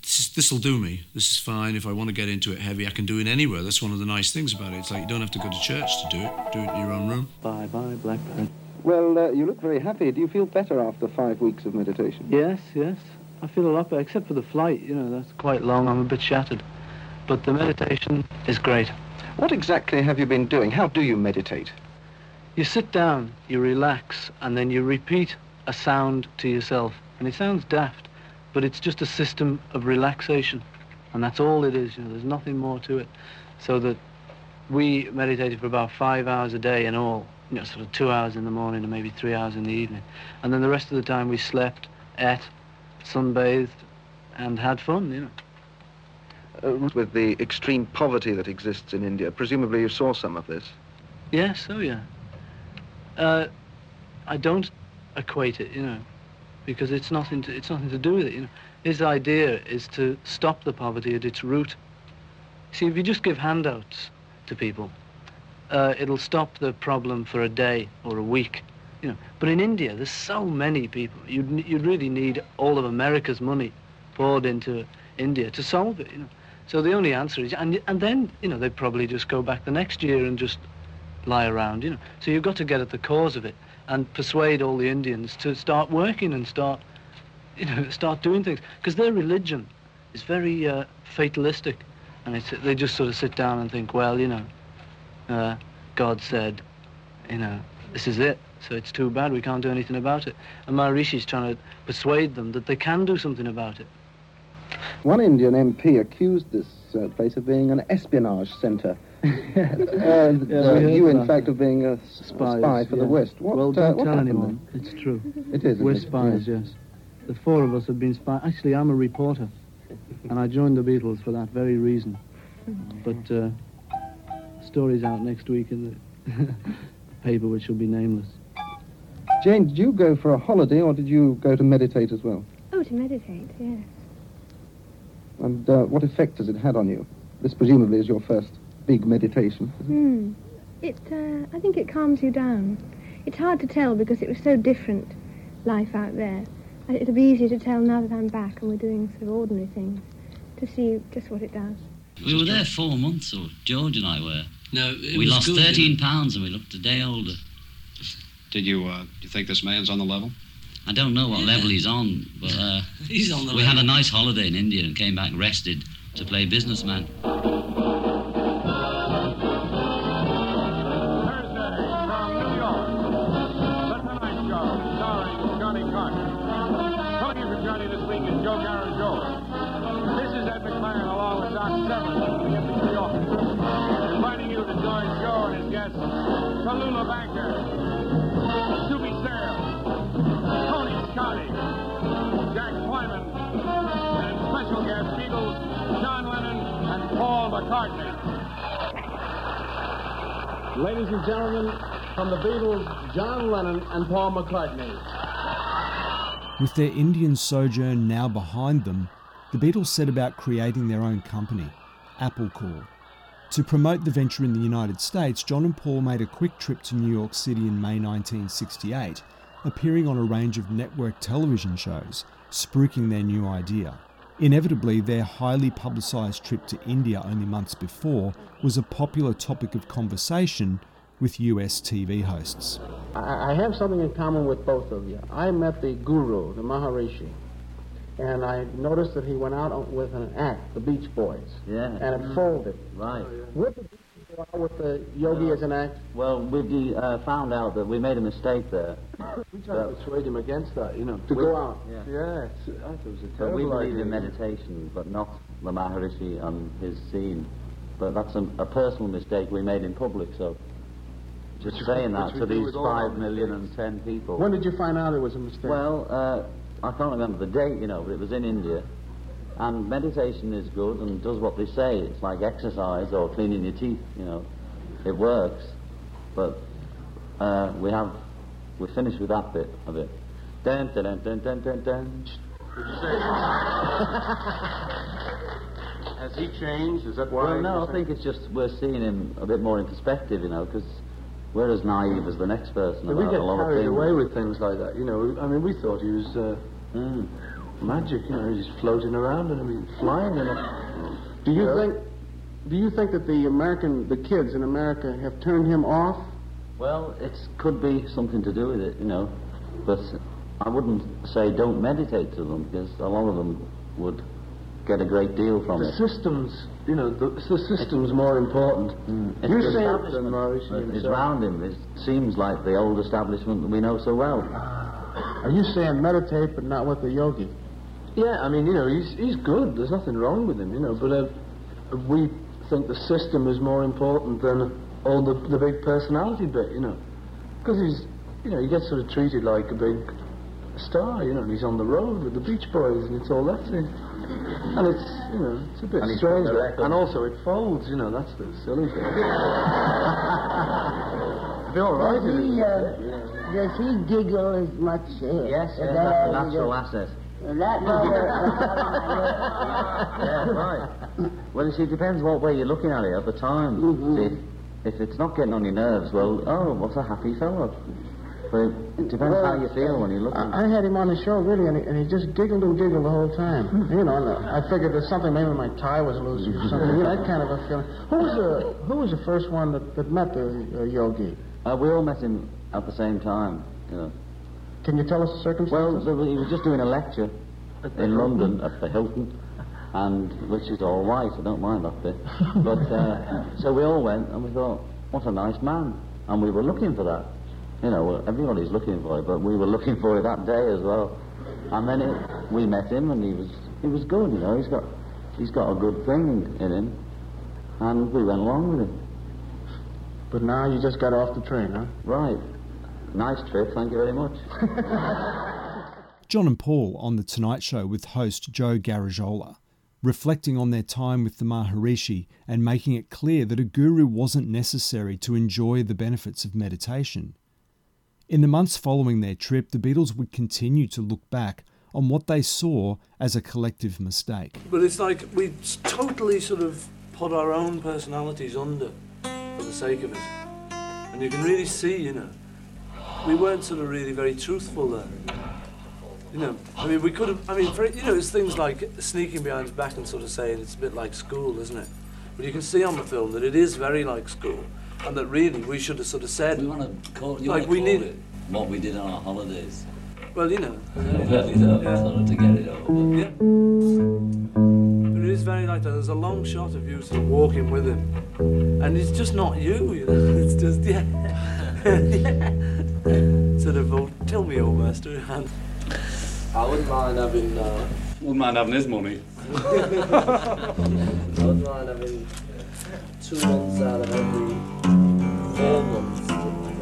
this will do me. This is fine. If I want to get into it heavy, I can do it anywhere. That's one of the nice things about it. It's like you don't have to go to church to do it. Do it in your own room. Bye bye, Blackburn. Well, uh, you look very happy. Do you feel better after five weeks of meditation? Yes, yes. I feel a lot better, except for the flight. You know, that's quite long. I'm a bit shattered. But the meditation is great. What exactly have you been doing? How do you meditate? You sit down, you relax, and then you repeat a sound to yourself. And it sounds daft, but it's just a system of relaxation. And that's all it is. You know, there's nothing more to it. So that we meditated for about five hours a day in all. You know, sort of two hours in the morning and maybe three hours in the evening. And then the rest of the time we slept, ate, sunbathed, and had fun, you know. Uh, with the extreme poverty that exists in India, presumably you saw some of this. Yes, oh yeah. Uh, I don't equate it, you know, because it's nothing to, it's nothing to do with it, you know. His idea is to stop the poverty at its root. See, if you just give handouts to people, uh, it'll stop the problem for a day or a week, you know. But in India, there's so many people. You'd, you'd really need all of America's money poured into India to solve it, you know. So the only answer is, and, and then, you know, they'd probably just go back the next year and just lie around, you know. So you've got to get at the cause of it and persuade all the Indians to start working and start, you know, start doing things. Because their religion is very uh, fatalistic. And it's, they just sort of sit down and think, well, you know, uh, God said, you know, this is it. So it's too bad, we can't do anything about it. And Maharishi's trying to persuade them that they can do something about it. One Indian MP accused this uh, place of being an espionage centre. [laughs] and Yeah, uh, you, in that. fact, of being a spy for the. West. What, well, uh, don't what tell anyone. then? It's true. It is, We're it? spies, yes. The four of us have been spies. Actually, I'm a reporter, and I joined the Beatles for that very reason. But uh, story's out next week in the [laughs] paper, which will be nameless. Jane, did you go for a holiday or did you go to meditate as well? Oh, to meditate, yes. And uh, what effect has it had on you? This presumably is your first big meditation. Hmm. It, uh, I think it calms you down. It's hard to tell because it was so different, life out there. It'll be easier to tell now that I'm back and we're doing sort of ordinary things, to see just what it does. We were there four months, or George and I were. No, it we was lost good. 13 pounds and we looked a day older. Did you, uh, you think this man's on the level? I don't know what level he's on, but uh, [laughs] He's on the we had a nice holiday in India and came back rested to play businessman. McCartney. Ladies and gentlemen, from the Beatles, John Lennon and Paul McCartney. With their Indian sojourn now behind them, the Beatles set about creating their own company, Apple Corps. To promote the venture in the United States, John and Paul made a quick trip to New York City in May 1968, appearing on a range of network television shows, spruiking their new idea. Inevitably, their highly publicised trip to India only months before was a popular topic of conversation with US TV hosts. I, I have something in common with both of you. I met the guru, the Maharishi, and I noticed that he went out with an act, the Beach Boys, Yeah. and it folded. Right. Would the Beach Boys go out with the Yogi as an act? Well, we uh, found out that we made a mistake there. We tried to persuade him against that, you know, to We- go out. Yeah. Yeah, I thought it was a So terrible we believe idea. in meditation, but not the Maharishi and his scene. But that's a, a personal mistake we made in public, so just Which- saying that to these with all five million and ten people. When did you find out it was a mistake? Well, uh, I can't remember the date, you know, but it was in India. And meditation is good and does what they say. It's like exercise or cleaning your teeth, you know. It works. But uh, we have, we're finished with that bit of it. Dun, dun, dun, dun, dun, dun, dun. [laughs] Has he changed? Is that why? Well, no, I think it's just we're seeing him a bit more in perspective, you know, because we're as naive as the next person we get a lot carried away with things like that. You know, I mean, we thought he was uh, Mm. Magic. You know, he's floating around and I mean, flying. And do you think? Do you think that the American, the kids in America, have turned him off? Well, it could be something to do with it, you know, but I wouldn't say don't meditate to them because a lot of them would get a great deal from the it. The systems, you know, the, the system's more important. Mm. It's You're the saying establishment Maurice, that is himself. round him. It seems like the old establishment that we know so well. Are you saying meditate, but not with the yogi? Yeah, I mean, you know, he's he's good. There's nothing wrong with him, you know. But uh, we think the system is more important than all the the big personality bit, you know. Because he's, you know, he gets sort of treated like a big star, you know. And he's on the road with the Beach Boys, and it's all that thing. And it's, you know, it's a bit And strange. got the record. And also, it folds, you know. That's the silly thing. It'd [laughs] be all right. Does he, it- uh, does he giggle as much? Uh, Yes, as yes, that's a natural he asset. Does? That [laughs] number, yeah, right. Well, you see, it depends what way you're looking at it at the time. See, if, it's not getting on your nerves, well, oh, what's a happy fellow? But it depends Well, how you feel when you look at. I, I had him on the show, really, and he, and he just giggled and giggled the whole time. You know, and uh, I figured there's something, maybe my tie was loose or something. You know, that kind of a feeling. Who was the, who was the first one that, that met the uh, yogi? Uh, we all met him at the same time, you know. Can you tell us the circumstances? Well, he was just doing a lecture in London at the Hilton, and which is all right. I don't mind that bit. [laughs] But uh, so we all went, and we thought, what a nice man, and we were looking for that. You know, everybody's looking for it, but we were looking for it that day as well. And then it, we met him, and he was he was good. You know, he's got he's got a good thing in him, and we went along with him. But now you just got off the train, huh? Right. Nice trip. Thank you very much. [laughs] John and Paul on The Tonight Show with host Joe Garagiola, reflecting on their time with the Maharishi and making it clear that a guru wasn't necessary to enjoy the benefits of meditation. In the months following their trip, the Beatles would continue to look back on what they saw as a collective mistake. But it's like we totally sort of put our own personalities under for the sake of it. And you can really see, you know, we weren't sort of really very truthful there. You know, I mean, we could have, I mean, for, you know, it's things like sneaking behind his back and sort of saying it's a bit like school, isn't it? But you can see on the film that it is very like school. And that really we should have sort of said, We want to call, you like, want we to call need, it what we did on our holidays. well, you know. Well, you know, sort of to get it over. Yeah. But it is very like that. There's a long shot of you sort of walking with him. And it's just not you, you know. [laughs] It's just, yeah. Yeah. Sort of, oh, tell me, old master. And I wouldn't mind having. Uh, Wouldn't mind having his money. [laughs] I wouldn't mind having two months out of every four months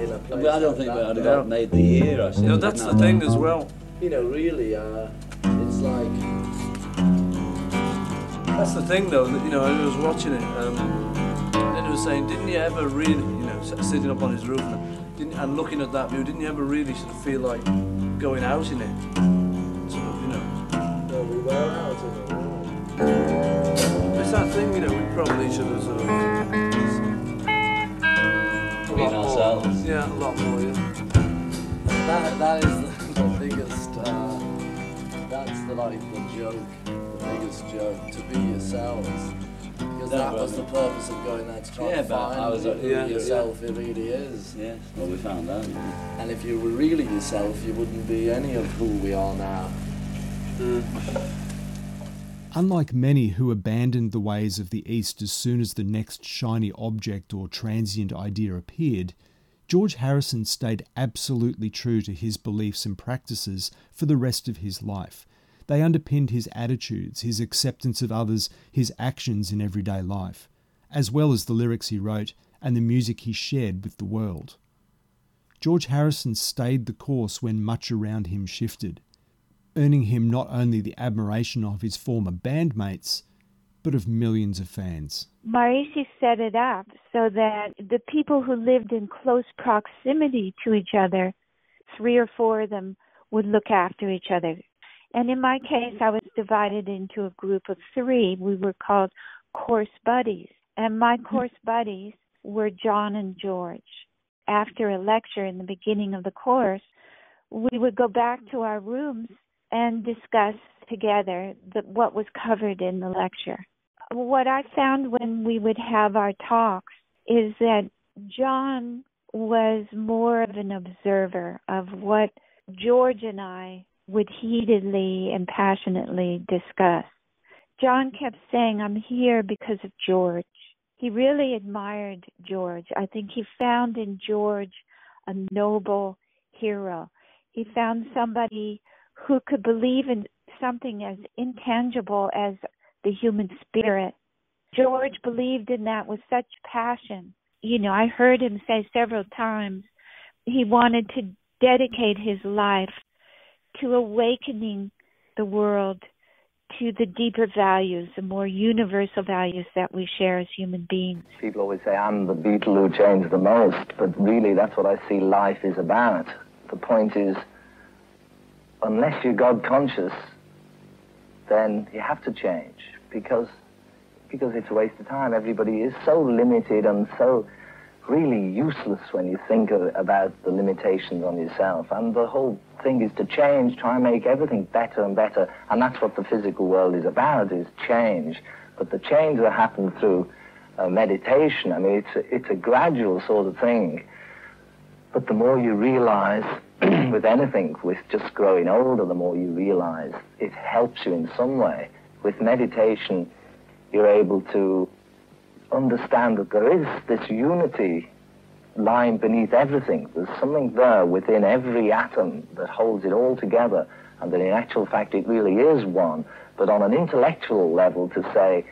in a place. But I don't think like we would have that. got made the year. I you know, that's the thing as well. You know, really, uh, it's like. That's the thing, though, that, you know, I was watching it, um, and it was saying, didn't you ever really, you know, s- sitting up on his roof and, and looking at that view, didn't you ever really sort of feel like going out in it? Sort of, you know. No, we were out in the world. It's that thing, you know, we probably should have sort of. a Being lot more. ourselves. Yeah, a lot more, yeah. That, that is the, [laughs] the biggest. Uh, that's the like the joke, the biggest joke to be yourselves. Because No, that was the purpose of going there to try Yeah, to find I was, uh, who yeah. yourself it really is. Yeah, well, we found that. And if you were really yourself, you wouldn't be any of who we are now. Unlike many who abandoned the ways of the East as soon as the next shiny object or transient idea appeared, George Harrison stayed absolutely true to his beliefs and practices for the rest of his life. They underpinned his attitudes, his acceptance of others, his actions in everyday life, as well as the lyrics he wrote and the music he shared with the world. George Harrison stayed the course when much around him shifted, earning him not only the admiration of his former bandmates, but of millions of fans. Maharishi set it up so that the people who lived in close proximity to each other, three or four of them, would look after each other. And in my case, I was divided into a group of three. We were called course buddies. And my mm-hmm. course buddies were John and George. After a lecture in the beginning of the course, we would go back to our rooms and discuss together the, what was covered in the lecture. What I found when we would have our talks is that John was more of an observer of what George and I would heatedly and passionately discuss. John kept saying, I'm here because of George. He really admired George. I think he found in George a noble hero. He found somebody who could believe in something as intangible as the human spirit. George believed in that with such passion. You know, I heard him say several times he wanted to dedicate his life to awakening the world to the deeper values, the more universal values that we share as human beings. People always say I'm the Beatle who changed the most, but really that's what I see life is about. The point is, unless you're God conscious, then you have to change because because it's a waste of time. Everybody is so limited and so really useless when you think of, about the limitations on yourself. And the whole thing is to change, try and make everything better and better. And that's what the physical world is about, is change. But the change that happens through uh, meditation, I mean, it's a, it's a gradual sort of thing. But the more you realize [clears throat] with anything, with just growing older, the more you realize it helps you in some way. With meditation, you're able to understand that there is this unity lying beneath everything. There's something there within every atom that holds it all together, and that in actual fact it really is one. But on an intellectual level, to say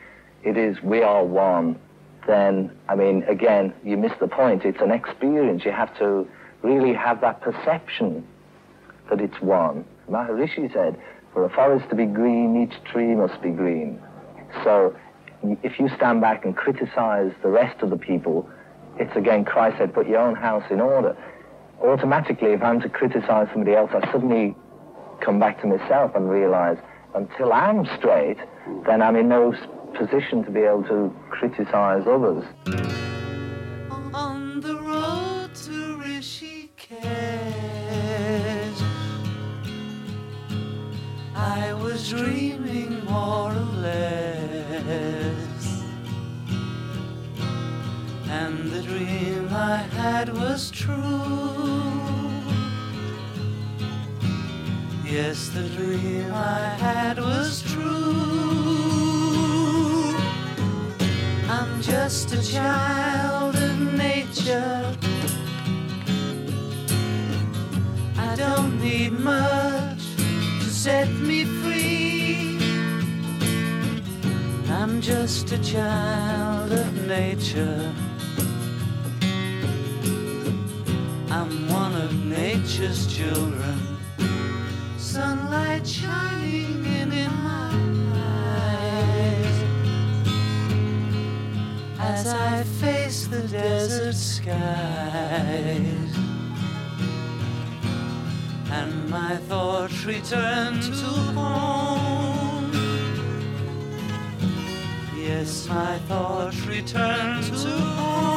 it is we are one, then, I mean, again, you miss the point. It's an experience. You have to really have that perception that it's one. Maharishi said, for a forest to be green, each tree must be green. So if you stand back and criticize the rest of the people, it's again Christ said, put your own house in order. Automatically, if I'm to criticize somebody else, I suddenly come back to myself and realize until I'm straight, then I'm in no position to be able to criticize others. On the road to Rishikesh, I was dreaming more dream I had was true. Yes, the dream I had was true. I'm just a child of nature. I don't need much to set me free. I'm just a child of nature. I'm one of nature's children. Sunlight shining in, in my eyes as I face the desert skies. And my thoughts return to home. Yes, my thoughts return to home.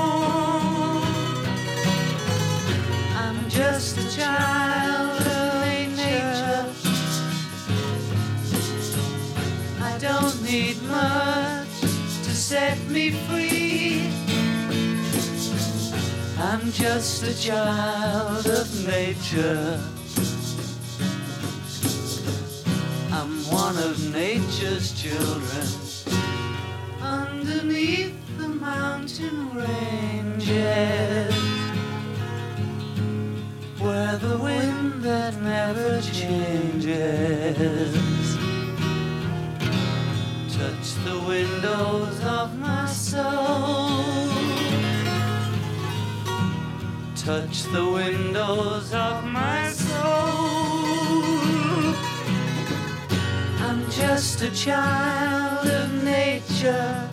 Just a child of nature. I don't need much to set me free. I'm just a child of nature. I'm one of nature's children. Underneath the mountain ranges, where the wind that never changes touch the windows of my soul. Touch the windows of my soul. I'm just a child of nature.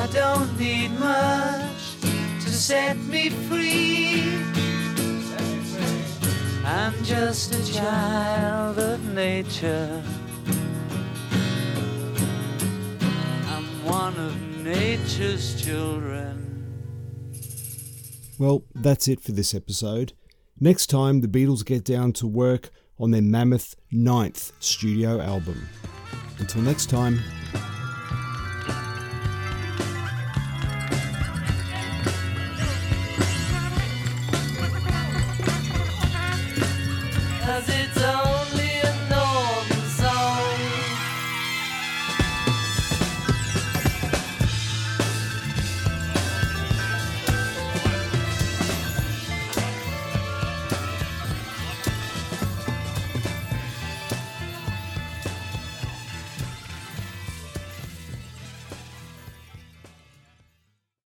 I don't need much set me free. I'm just a child of nature. I'm one of nature's children. Well, that's it for this episode. Next time, the Beatles get down to work on their mammoth ninth studio album. Until next time,